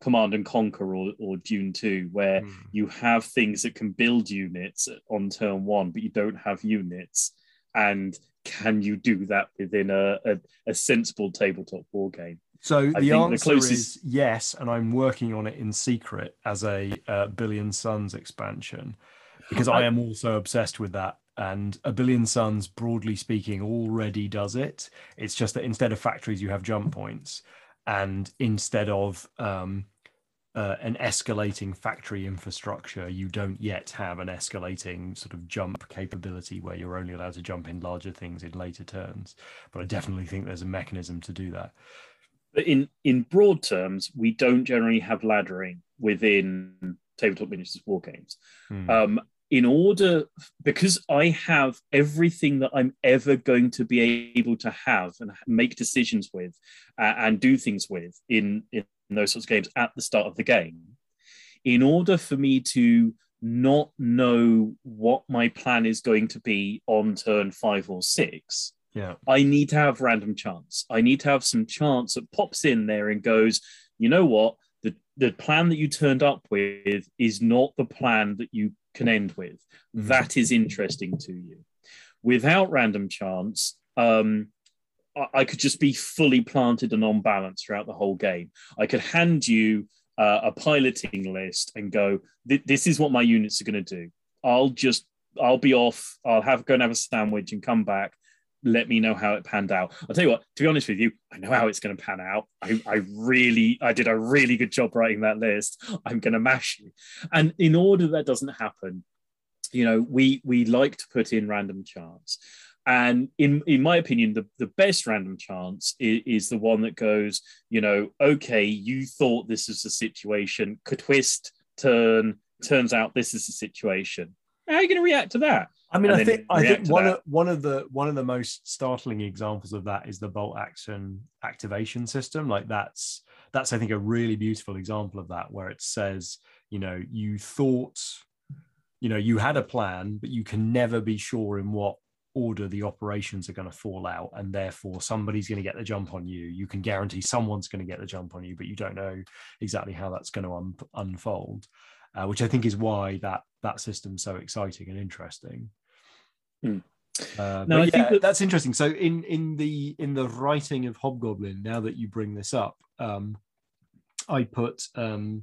Command and Conquer or, or Dune 2, where mm. you have things that can build units on turn one, but you don't have units. And can you do that within a, a, a sensible tabletop war game? So I the answer the closest... is yes, and I'm working on it in secret as a uh, Billion Suns expansion because I am also obsessed with that. And a billion suns, broadly speaking, already does it. It's just that instead of factories, you have jump points, and instead of um, uh, an escalating factory infrastructure, you don't yet have an escalating sort of jump capability where you're only allowed to jump in larger things in later turns. But I definitely think there's a mechanism to do that. But in in broad terms, we don't generally have laddering within tabletop miniatures war games. Hmm. Um, in order because I have everything that I'm ever going to be able to have and make decisions with uh, and do things with in, in those sorts of games at the start of the game, in order for me to not know what my plan is going to be on turn five or six, yeah, I need to have random chance. I need to have some chance that pops in there and goes, you know what? The, the plan that you turned up with is not the plan that you can end with. Mm-hmm. That is interesting to you. Without random chance, um, I, I could just be fully planted and on balance throughout the whole game. I could hand you uh, a piloting list and go, "This is what my units are going to do." I'll just I'll be off. I'll have go and have a sandwich and come back. Let me know how it panned out. I'll tell you what. To be honest with you, I know how it's going to pan out. I, I really, I did a really good job writing that list. I'm going to mash you. And in order that doesn't happen, you know, we we like to put in random chance. And in, in my opinion, the, the best random chance is, is, the one that goes, you know, okay, you thought this is a situation, could twist, turn, turns out this is a situation. How are you going to react to that? I mean, I think I think one of one of the one of the most startling examples of that is the bolt action activation system. Like that's that's I think a really beautiful example of that, where it says, you know, you thought, you know, you had a plan, but you can never be sure in what order the operations are going to fall out and therefore somebody's going to get the jump on you. You can guarantee someone's going to get the jump on you but you don't know exactly how that's going to un- unfold uh, which i think is why that that system's so exciting and interesting mm. Uh, no, I yeah, think that... that's interesting. So in in the in the writing of Hobgoblin, now that you bring this up, um, I put um,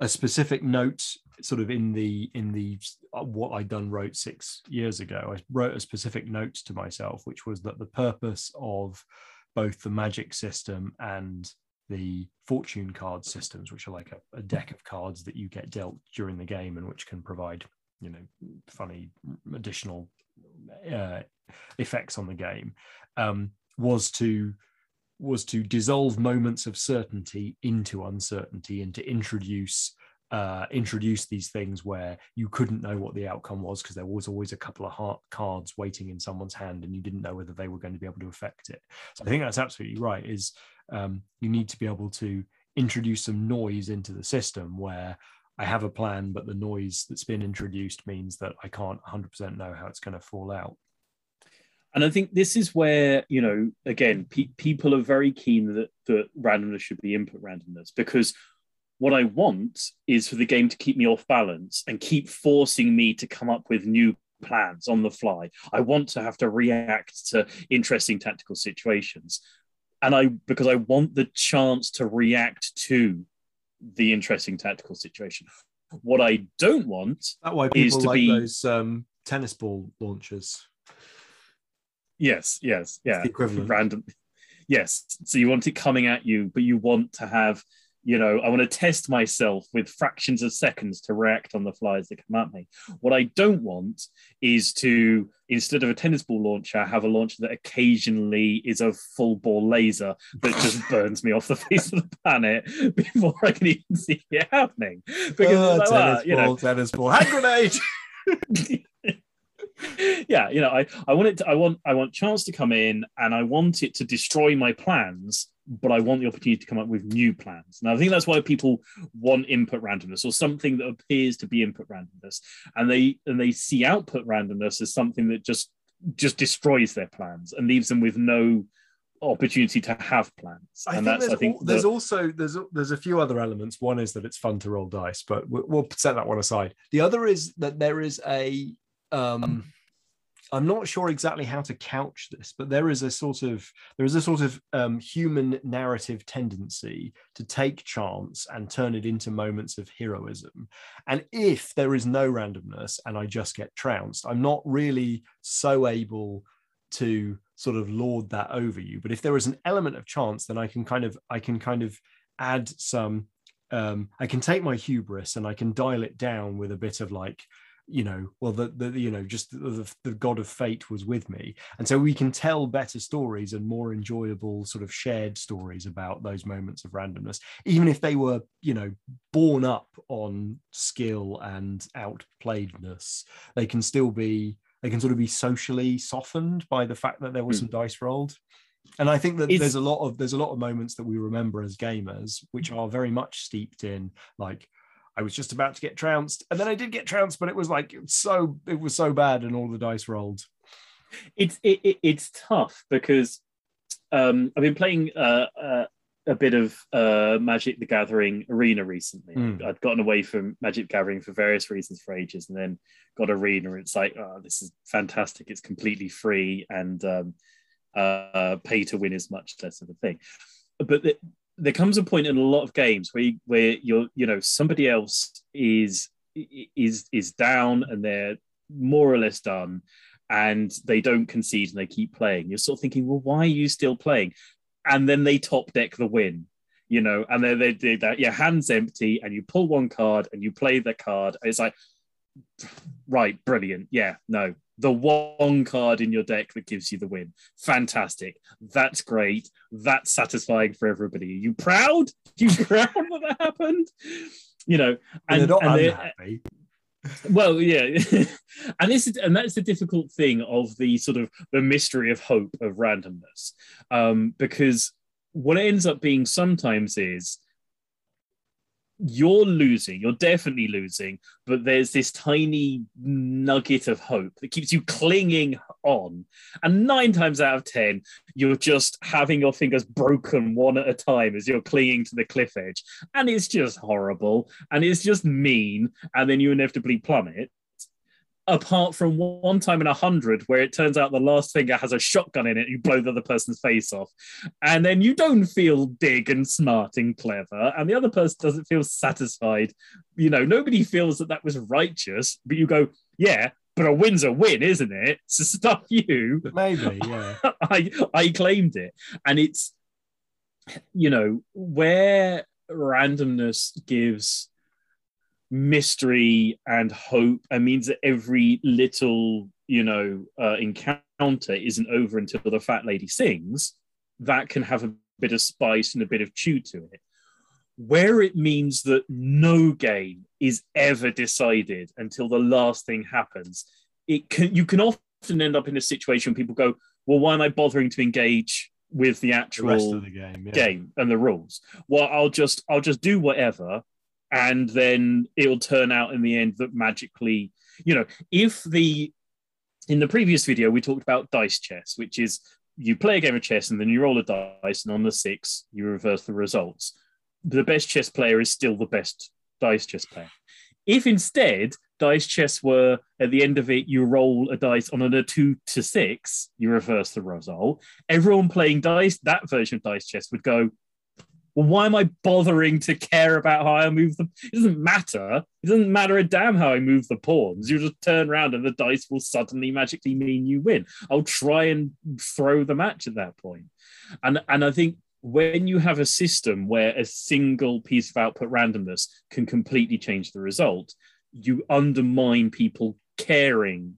a specific note sort of in the in the uh, what I'd done wrote six years ago. I wrote a specific note to myself, which was that the purpose of both the magic system and the fortune card systems, which are like a, a, deck of cards that you get dealt during the game and which can provide, you know, funny additional uh, effects on the game, um, was to was to dissolve moments of certainty into uncertainty and to introduce uh, introduce these things where you couldn't know what the outcome was because there was always a couple of cards waiting in someone's hand and you didn't know whether they were going to be able to affect it. So I think that's absolutely right. Is um, you need to be able to introduce some noise into the system where I have a plan, but the noise that's been introduced means that I can't 100% know how it's going to fall out. And I think this is where, you know, again, pe- people are very keen that, that randomness should be input randomness because what I want is for the game to keep me off balance and keep forcing me to come up with new plans on the fly. I want to have to react to interesting tactical situations. And I, because I want the chance to react to the interesting tactical situation. What I don't want that why people like be, those um, tennis ball launchers. Yes, yes, yeah. equivalent. Random. Yes. So you want it coming at you, but you want to have, you know, I want to test myself with fractions of seconds to react on the flies that come at me. What I don't want is to, instead of a tennis ball launcher, have a launcher that occasionally is a full ball laser that just burns me off the face of the planet before I can even see it happening. Ah, because oh, like, tennis well, ball, you know, tennis ball, hand grenade. yeah, you know, I, I want it to, I want I want chance to come in and I want it to destroy my plans, but I want the opportunity to come up with new plans. And I think that's why people want input randomness or something that appears to be input randomness. And they and they see output randomness as something that just just destroys their plans and leaves them with no opportunity to have plans. I and think that's there's, I think al- there's the- also there's there's a few other elements. One is that it's fun to roll dice, but we- we'll set that one aside. The other is that there is a um, I'm not sure exactly how to couch this, but there is a sort of there is a sort of um, human narrative tendency to take chance and turn it into moments of heroism. And if there is no randomness and I just get trounced, I'm not really so able to sort of lord that over you. But if there is an element of chance, then I can kind of I can kind of add some. Um, I can take my hubris and I can dial it down with a bit of like you know well the, the you know just the, the, the god of fate was with me. And so we can tell better stories and more enjoyable sort of shared stories about those moments of randomness even if they were you know born up on skill and outplayedness. They can still be they can sort of be socially softened by the fact that there was Hmm. some dice rolled. And i think that Is- there's a lot of there's a lot of moments that we remember as gamers which are very much steeped in like I was just about to get trounced, and then I did get trounced, but it was like so it was so bad, and all the dice rolled. it's it, it, it's tough because um, I've been playing uh, uh, a bit of uh, Magic the Gathering Arena recently. Mm. I'd gotten away from Magic Gathering for various reasons for ages, and then got Arena. It's like, oh, this is fantastic. It's completely free and um, uh, pay to win is much less of a thing. But the, there comes a point in a lot of games where you, where you're you know somebody else is is is down and they're more or less done and they don't concede and they keep playing. You're sort of thinking well why are you still playing? And then they top deck the win you know and then they do that your hands empty and you pull one card and you play the card. It's like right brilliant. Yeah no the one card in your deck that gives you the win. Fantastic. That's great. That's satisfying for everybody. Are you proud? You proud that that happened? You know And, and, they're not and they're- well yeah. And this is and that's the difficult thing of the sort of the mystery of hope of randomness. Um because what it ends up being sometimes is you're losing you're definitely losing but there's this tiny nugget of hope that keeps you clinging on. And nine times out of ten you're just having your fingers broken one at a time as you're clinging to the cliff edge. And it's just horrible and it's just mean and then you inevitably plummet apart from one time in a hundred where it turns out the last finger has a shotgun in it you blow the other person's face off. And then you don't feel big and smart and clever and the other person doesn't feel satisfied. You know nobody feels that that was righteous but you go yeah but a win's a win isn't it? So stuff you. Maybe, yeah. I I claimed it, and it's you know where randomness gives mystery and hope and means that every little you know uh, encounter isn't over until the fat lady sings. That can have a bit of spice and a bit of chew to it. Where it means that no game is ever decided until the last thing happens, it can you can often end up in a situation where people go, well, why am I bothering to engage with the The actual of the game. Yeah. game and the rules? Well, I'll just I'll just do whatever, and then it'll turn out in the end that magically, you know, if the in the previous video we talked about dice chess, which is you play a game of chess and then you roll a dice, and on the six you reverse the results. The best chess player is still the best dice chess player. If instead dice chess were at the end of it, you roll a dice on a two to six, you reverse the result. Everyone playing dice, that version of dice chess would go, well, why am I bothering to care about how I move them? It doesn't matter. It doesn't matter a damn how I move the pawns. You just turn around and the dice will suddenly magically mean you win. I'll try and throw the match at that point. And and I think when you have a system where a single piece of output randomness can completely change the result, you undermine people caring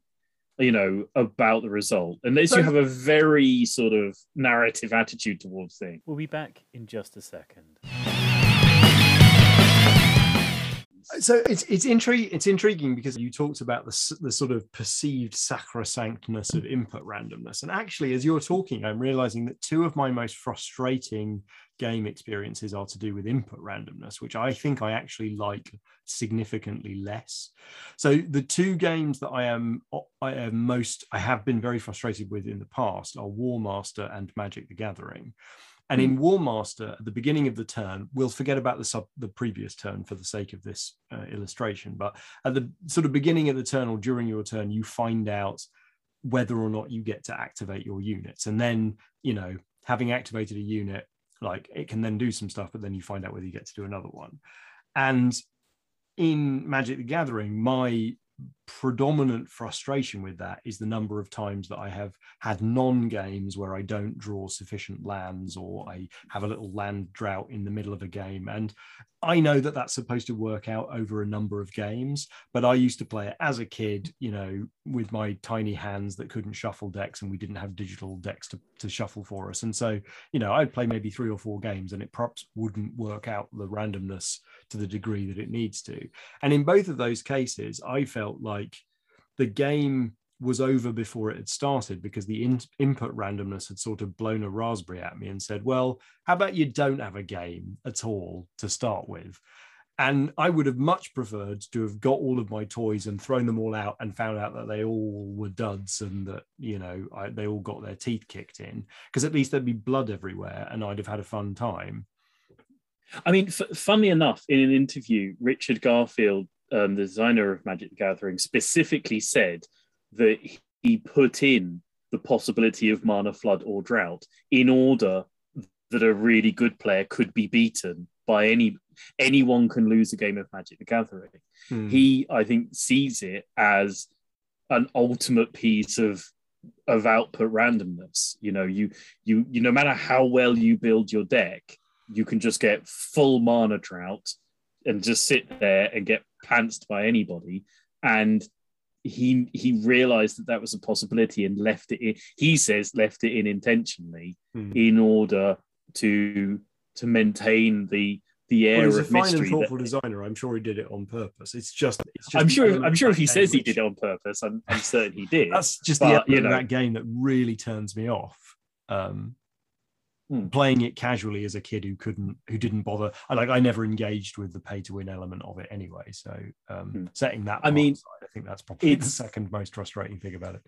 you know about the result unless you have a very sort of narrative attitude towards things We'll be back in just a second. So it's it's intri- it's intriguing because you talked about the the sort of perceived sacrosanctness of input randomness, and actually, as you're talking, I'm realizing that two of my most frustrating game experiences are to do with input randomness, which I think I actually like significantly less. So the two games that I am I am most I have been very frustrated with in the past are War Master and Magic the Gathering. And in hmm. War Master, at the beginning of the turn, we'll forget about the sub the previous turn for the sake of this uh, illustration. But at the sort of beginning of the turn or during your turn, you find out whether or not you get to activate your units, and then you know having activated a unit, like it can then do some stuff, but then you find out whether you get to do another one. And in Magic the Gathering, my predominant frustration with that is the number of times that I have had non games where I don't draw sufficient lands or I have a little land drought in the middle of a game. And I know that that's supposed to work out over a number of games, but I used to play it as a kid, you know, with my tiny hands that couldn't shuffle decks and we didn't have digital decks to, to shuffle for us. And so, you know, I'd play maybe three or four games and it perhaps wouldn't work out the randomness to the degree that it needs to. And in both of those cases, I felt like the game was over before it had started because the in- input randomness had sort of blown a raspberry at me and said, Well, how about you don't have a game at all to start with? And I would have much preferred to have got all of my toys and thrown them all out and found out that they all were duds and that, you know, I, they all got their teeth kicked in because at least there'd be blood everywhere and I'd have had a fun time. I mean, f- funnily enough, in an interview, Richard Garfield, um, the designer of Magic the Gathering, specifically said that he put in the possibility of mana flood or drought in order that a really good player could be beaten by any anyone can lose a game of Magic the Gathering. Hmm. He, I think, sees it as an ultimate piece of of output randomness. You know, you you you no matter how well you build your deck, you can just get full mana drought and just sit there and get pantsed by anybody. And he he realized that that was a possibility and left it in he says left it in intentionally hmm. in order to to maintain the the air well, he's a fine and thoughtful that, designer. I'm sure he did it on purpose. It's just, it's just i'm sure i'm sure if he says he did it on purpose i'm, I'm certain he did. That's just but, the you know, that game that really turns me off. Um hmm. playing it casually as a kid who couldn't who didn't bother I like I never engaged with the pay to win element of it anyway so um hmm. setting that I mean aside, I think that's probably the second most frustrating thing about it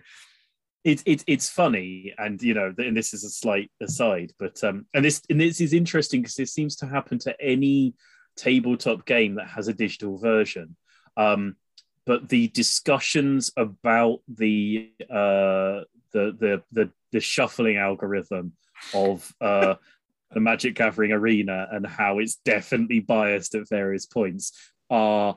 it's it's it's funny and you know and this is a slight aside but um and this and this is interesting because it seems to happen to any tabletop game that has a digital version um but the discussions about the uh the the the, the shuffling algorithm of uh, the Magic Gathering arena and how it's definitely biased at various points are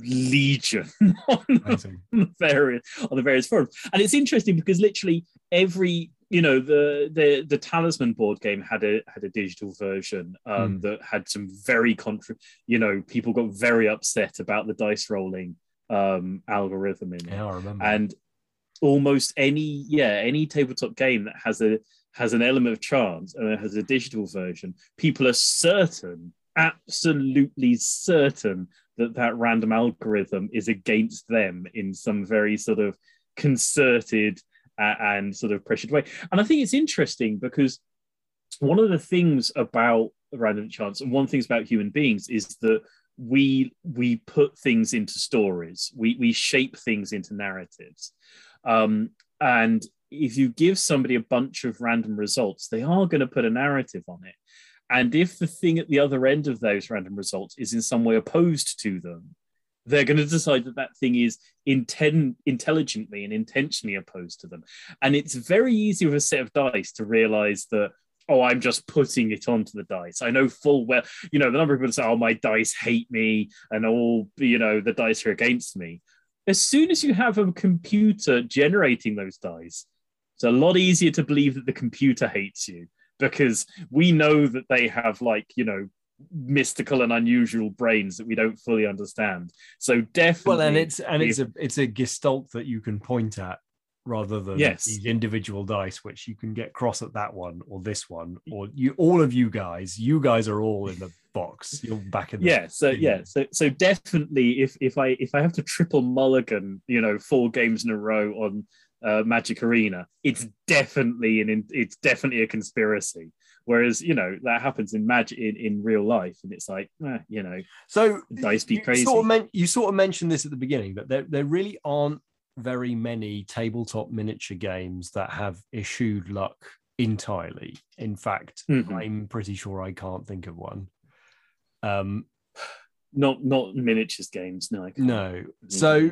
legion on the various on the various forums. And it's interesting because literally every you know the the the talisman board game had a had a digital version um, mm. that had some very contra you know people got very upset about the dice rolling um algorithm in it yeah, I remember. and almost any yeah any tabletop game that has a has an element of chance and it has a digital version, people are certain, absolutely certain that that random algorithm is against them in some very sort of concerted uh, and sort of pressured way. And I think it's interesting because one of the things about random chance and one of the things about human beings is that we we put things into stories we we shape things into narratives um, and if you give somebody a bunch of random results, they are going to put a narrative on it. And if the thing at the other end of those random results is in some way opposed to them, they're going to decide that that thing is inten- intelligently and intentionally opposed to them. And it's very easy with a set of dice to realize that, oh, I'm just putting it onto the dice. I know full well, you know, the number of people say, oh, my dice hate me and all, you know, the dice are against me. As soon as you have a computer generating those dice, it's a lot easier to believe that the computer hates you because we know that they have like you know mystical and unusual brains that we don't fully understand. So definitely, well, and it's and it's a it's a gestalt that you can point at rather than Yes. these individual dice, which you can get cross at that one or this one, or you all of you guys, you guys are all in the box. You're back in the yeah so yeah so so definitely if if i if i have to triple mulligan you know four games in a row on uh, magic arena it's definitely an in- it's definitely a conspiracy whereas you know that happens in magic in, in real life and it's like eh, you know So dice be you crazy Sort of men- you sort of mentioned this at the beginning, but there, there really aren't very many tabletop miniature games that have eschewed luck entirely. In fact, Mhm. I'm pretty sure I can't think of one. Um, not not miniatures games no I can't. no. So,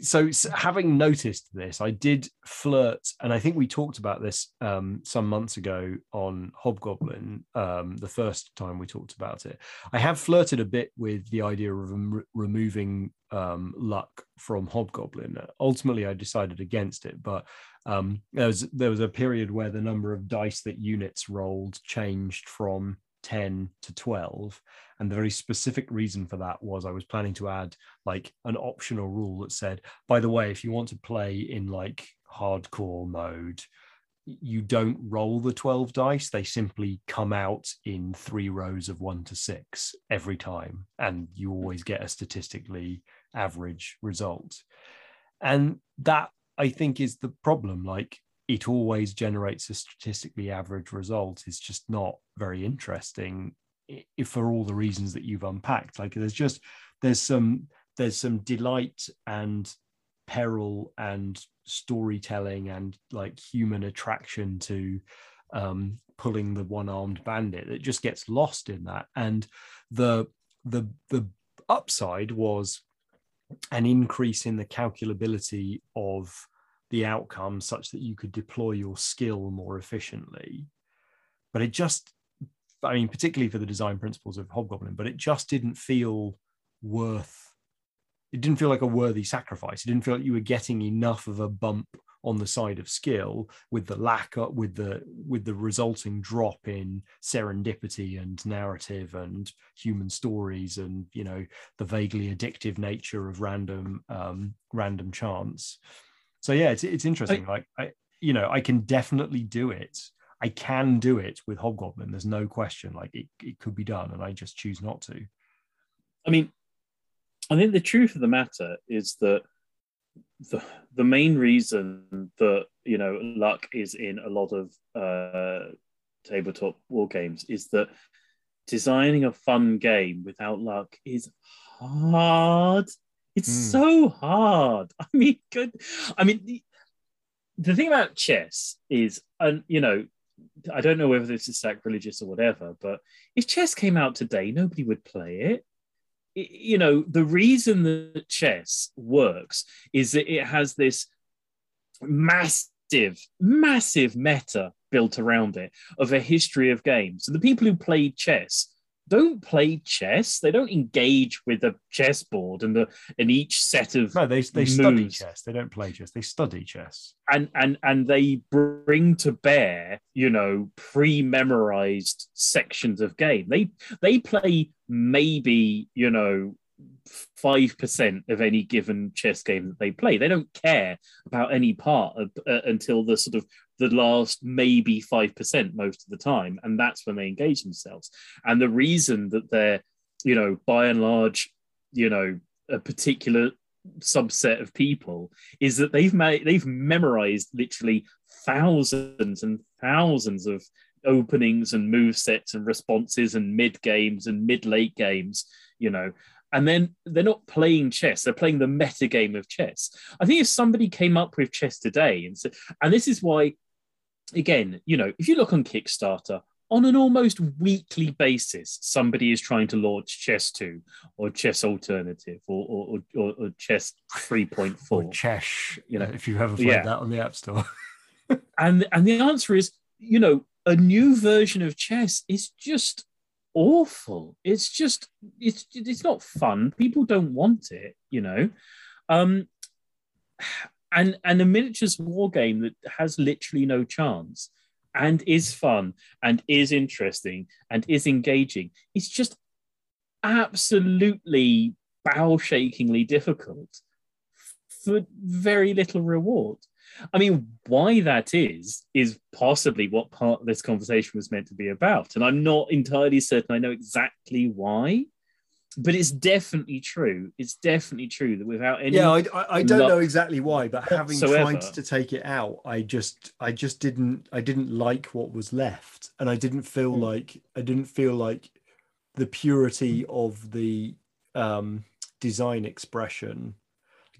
so having noticed this, I did flirt, and I think we talked about this um, some months ago on Hobgoblin. Um, the first time we talked about it, I have flirted a bit with the idea of rem- removing um, luck from Hobgoblin. Ultimately, I decided against it, but um, there was there was a period where the number of dice that units rolled changed from 10 to 12 and the very specific reason for that was i was planning to add like an optional rule that said by the way if you want to play in like hardcore mode you don't roll the 12 dice. They simply come out in three rows of 1 to 6 every time and you always get a statistically average result. And that i think is the problem. Like it always generates a statistically average result. Is just not very interesting if for all the reasons that you've unpacked. Like there's just there's some there's some delight and peril and storytelling and like human attraction to um, pulling the one-armed bandit that just gets lost in that. And the the the upside was an increase in the calculability of the outcome such that you could deploy your skill more efficiently. But it just i mean particularly for the design principles of hobgoblin but it just didn't feel worth it didn't feel like a worthy sacrifice. It didn't feel like you were getting enough of a bump on the side of skill with the lack of with the with the resulting drop in serendipity and narrative and human stories and you know the vaguely addictive nature of random um random chance so yeah it's it's interesting. Like i you know i can definitely do it. I can do it with hobgoblin. There's no question. Like it, it could be done and i just choose not to. I mean, I think the truth of the matter is that the the main reason that you know luck is in a lot of uh, tabletop war games is that designing a fun game without luck is hard. It's Mm. so hard. I mean, good. I mean, the, the thing about chess is, and you know, I don't know whether this is sacrilegious or whatever, but if chess came out today, nobody would play it it- you know the reason that chess works is that it has this massive massive meta built around it of a history of games and the people who played chess don't play chess. They don't engage with a chessboard and the and each set of no they, they study chess. They don't play chess. They study chess. And and and they bring to bear you know pre-memorized sections of game. They they play maybe you know 5% of any given chess game that they play. They don't care about any part of, uh, until the sort of the last maybe 5% most of the time and that's when they engage themselves. And the reason that they're you know by and large you know a particular subset of people is that they've made they've memorized literally thousands and thousands of openings and move sets and responses and mid games and mid late games you know. And then they're not playing chess they're playing the meta game of chess. I think if somebody came up with chess today and so, and this is why again you know if you look on kickstarter on an almost weekly basis somebody is trying to launch chess 2 or chess alternative or or, or, or chess 3.4 or chess You know, if you haven't played yeah. that on the app store. And and the answer is you know a new version of chess is just awful. It's just it's it's not fun. People don't want it you know. Um and and a miniatures war game that has literally no chance and is fun and is interesting and is engaging it's just absolutely bow shakingly difficult for very little reward. I mean, why that is, is possibly what part of this conversation was meant to be about. And I'm not entirely certain. I know exactly why, but it's definitely true. It's definitely true that without any. Yeah, I, I, I don't know exactly why, but having whatsoever. tried to take it out, I just, I just didn't, I didn't like what was left. And I didn't feel Hmm. like, I didn't feel like the purity of the um, design expression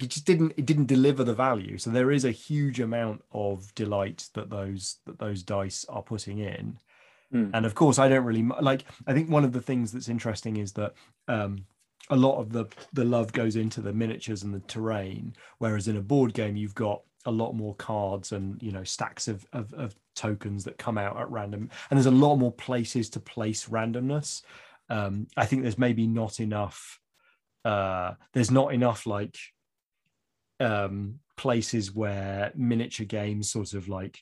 it just didn't it didn't deliver the value so there is a huge amount of delight that those that those dice are putting in Mm. and of course i don't really like i think one of the things that's interesting is that um a lot of the the love goes into the miniatures and the terrain whereas in a board game you've got a lot more cards and you know stacks of, of, of tokens that come out at random and there's a lot more places to place randomness um i think there's maybe not enough uh there's not enough like um places where miniature games sort of like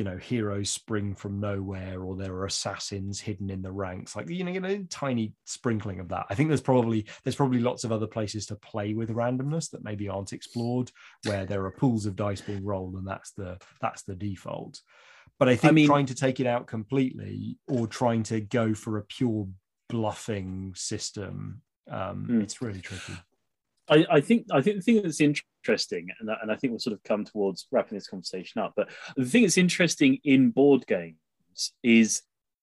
you know heroes spring from nowhere or there are assassins hidden in the ranks like you know, you know tiny sprinkling of that. I think there's probably there's probably lots of other places to play with randomness that maybe aren't explored where there are pools of dice being rolled and that's the that's the default. But i think mean- trying to take it out completely or trying to go for a pure bluffing system um Hmm. it's really tricky I, I think I think the thing that's interesting, and, I- and I think we'll sort of come towards wrapping this conversation up. But the thing that's interesting in board games is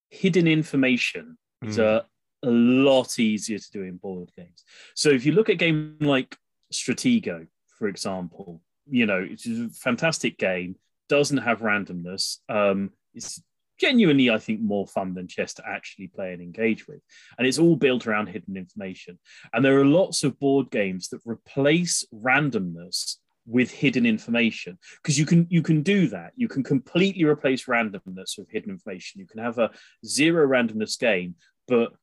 hidden information is Mm. a, a lot easier to do in board games. So if you look at a game like Stratego, for example, you know it's a fantastic game, doesn't have randomness. Um, it's genuinely, I think, more fun than chess to actually play and engage with, and it's all built around hidden information. And there are lots of board games that replace randomness with hidden information because you can you can do that. You can completely replace randomness with hidden information. You can have a zero randomness game, but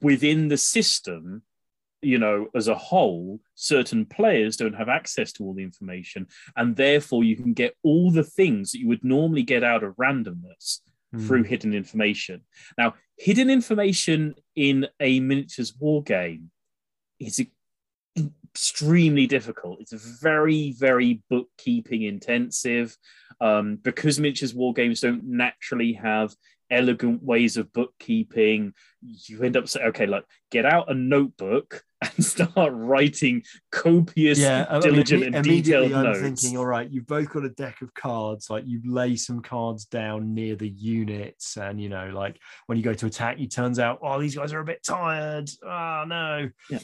within the system, you know, as a whole, certain players don't have access to all the information, and therefore you can get all the things that you would normally get out of randomness through Mm. hidden information. Now, hidden information in a miniatures war game is extremely difficult. It's very, very bookkeeping intensive um, because miniatures war games don't naturally have elegant ways of bookkeeping. You end up saying, okay, like get out a notebook and start writing copious, yeah, I mean, diligent, and detailed immediately I'm notes. thinking, all right, you've both got a deck of cards. Like you lay some cards down near the units, and you know, like when you go to attack, you turns out, oh, these guys are a bit tired. Oh no. Yeah.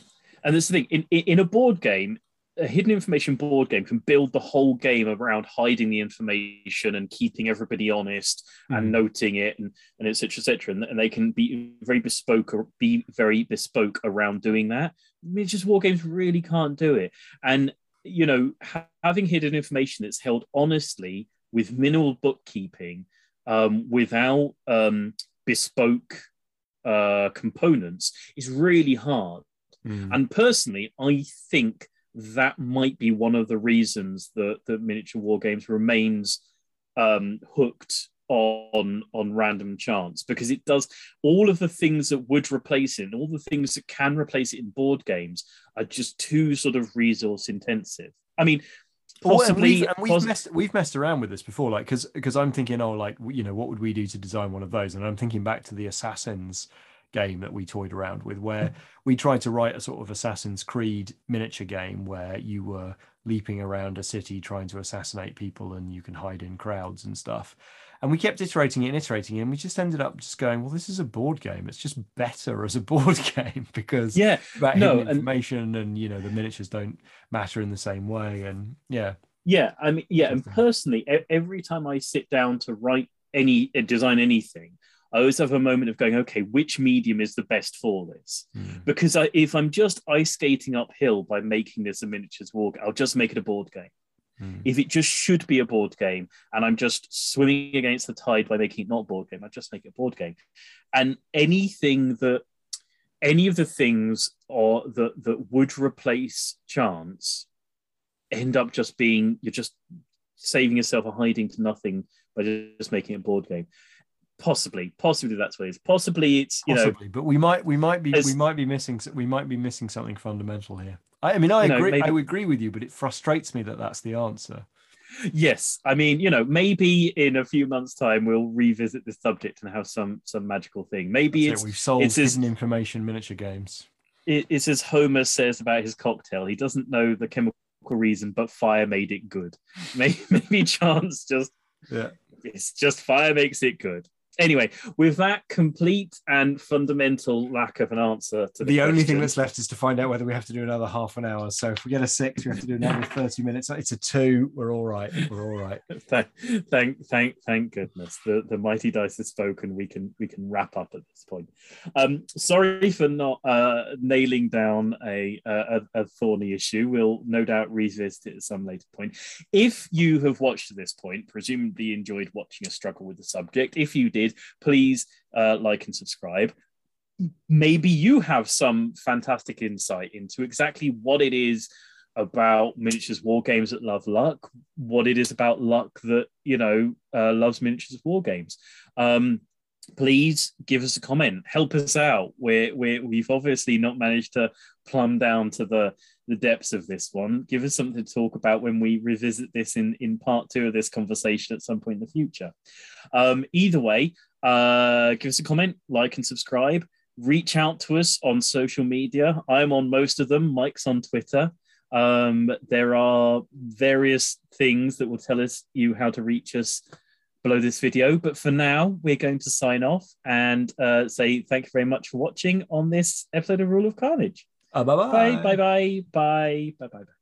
And this is the thing in, in in a board game, a hidden information board game can build the whole game around hiding the information and keeping everybody honest and Mm. noting it and and etc cetera, et cetera. And, and they can be very bespoke or be very bespoke around doing that. Miniatures war games really can't do it. And you know, ha- having hidden information that's held honestly with minimal bookkeeping, um, without um, bespoke uh, components, is really hard. Mm. And personally, I think that might be one of the reasons that, that miniature war games remains um, hooked on on random chance because it does all of the things that would replace it and all the things that can replace it in board games are just too sort of resource intensive. I mean, Well, and possibly we've, and we've, poss- messed, we've messed around with this before, like because because I'm thinking, oh, like you know, what would we do to design one of those? And I'm thinking back to the Assassins game that we toyed around with, where we tried to write a sort of Assassin's Creed miniature game where you were leaping around a city trying to assassinate people, and you can hide in crowds and stuff. And we kept iterating it and iterating it, and we just ended up just going, well, this is a board game. It's just better as a board game because yeah, about No, hidden and- information and you know the miniatures don't matter in the same way and yeah Yeah, I mean, yeah, and personally, every time I sit down to write any design anything, I always have a moment of going, okay, which medium is the best for this? Mm. Because I, if I'm just ice skating uphill by making this a miniatures walk, I'll just make it a board game. Mm. If it just should be a board game, and I'm just swimming against the tide by making it not a board game, I just make it a board game. And anything that, any of the things or that that would replace chance, end up just being you're just saving yourself a hiding to nothing by just making it a board game. Possibly, possibly that's what it is. Possibly it's you know possibly but we might we might be we might be missing we might be missing something fundamental here i, I mean i You know, agree maybe- i agree with you but it frustrates me that that's the answer Yes, I mean, you know, maybe in a few months' time we'll revisit this subject and have some some magical thing. Maybe That's it's it, we've solved it's as- information miniature games. it- it's as Homer says about his cocktail. He doesn't know the chemical reason, but fire made it good. Maybe, maybe chance just Yeah. it's just fire makes it good. Anyway, with that complete and fundamental lack of an answer to the, The only thing that's left is to find out whether we have to do another half an hour. So if we get a six, we have to do another 30 minutes. It's a two. We're all right. We're all right. thank, thank, thank, thank goodness the, the mighty dice has spoken. We can we can wrap up at this point. Um, sorry for not uh, nailing down a, a a thorny issue. We'll no doubt revisit it at some later point. If you have watched to this point, presumably enjoyed watching us struggle with the subject. If you did, please uh, like and subscribe. Maybe you have some fantastic insight into exactly what it is about miniatures war games that love luck, what it is about luck that you know uh, loves miniatures war games. Um, please give us a comment, help us out. We're, we're we've obviously not managed to plumb down to the the depths of this one. Give us something to talk about when we revisit this in in part two of this conversation at some point in the future. Um, either way, uh, give us a comment, like and subscribe. Reach out to us on social media. I'm on most of them. Mike's on Twitter. Um, there are various things that will tell us you how to reach us below this video. But for now, we're going to sign off and uh, say thank you very much for watching on this episode of Rule of Carnage. Uh, bye-bye. Bye, bye, bye, bye, bye, bye. bye.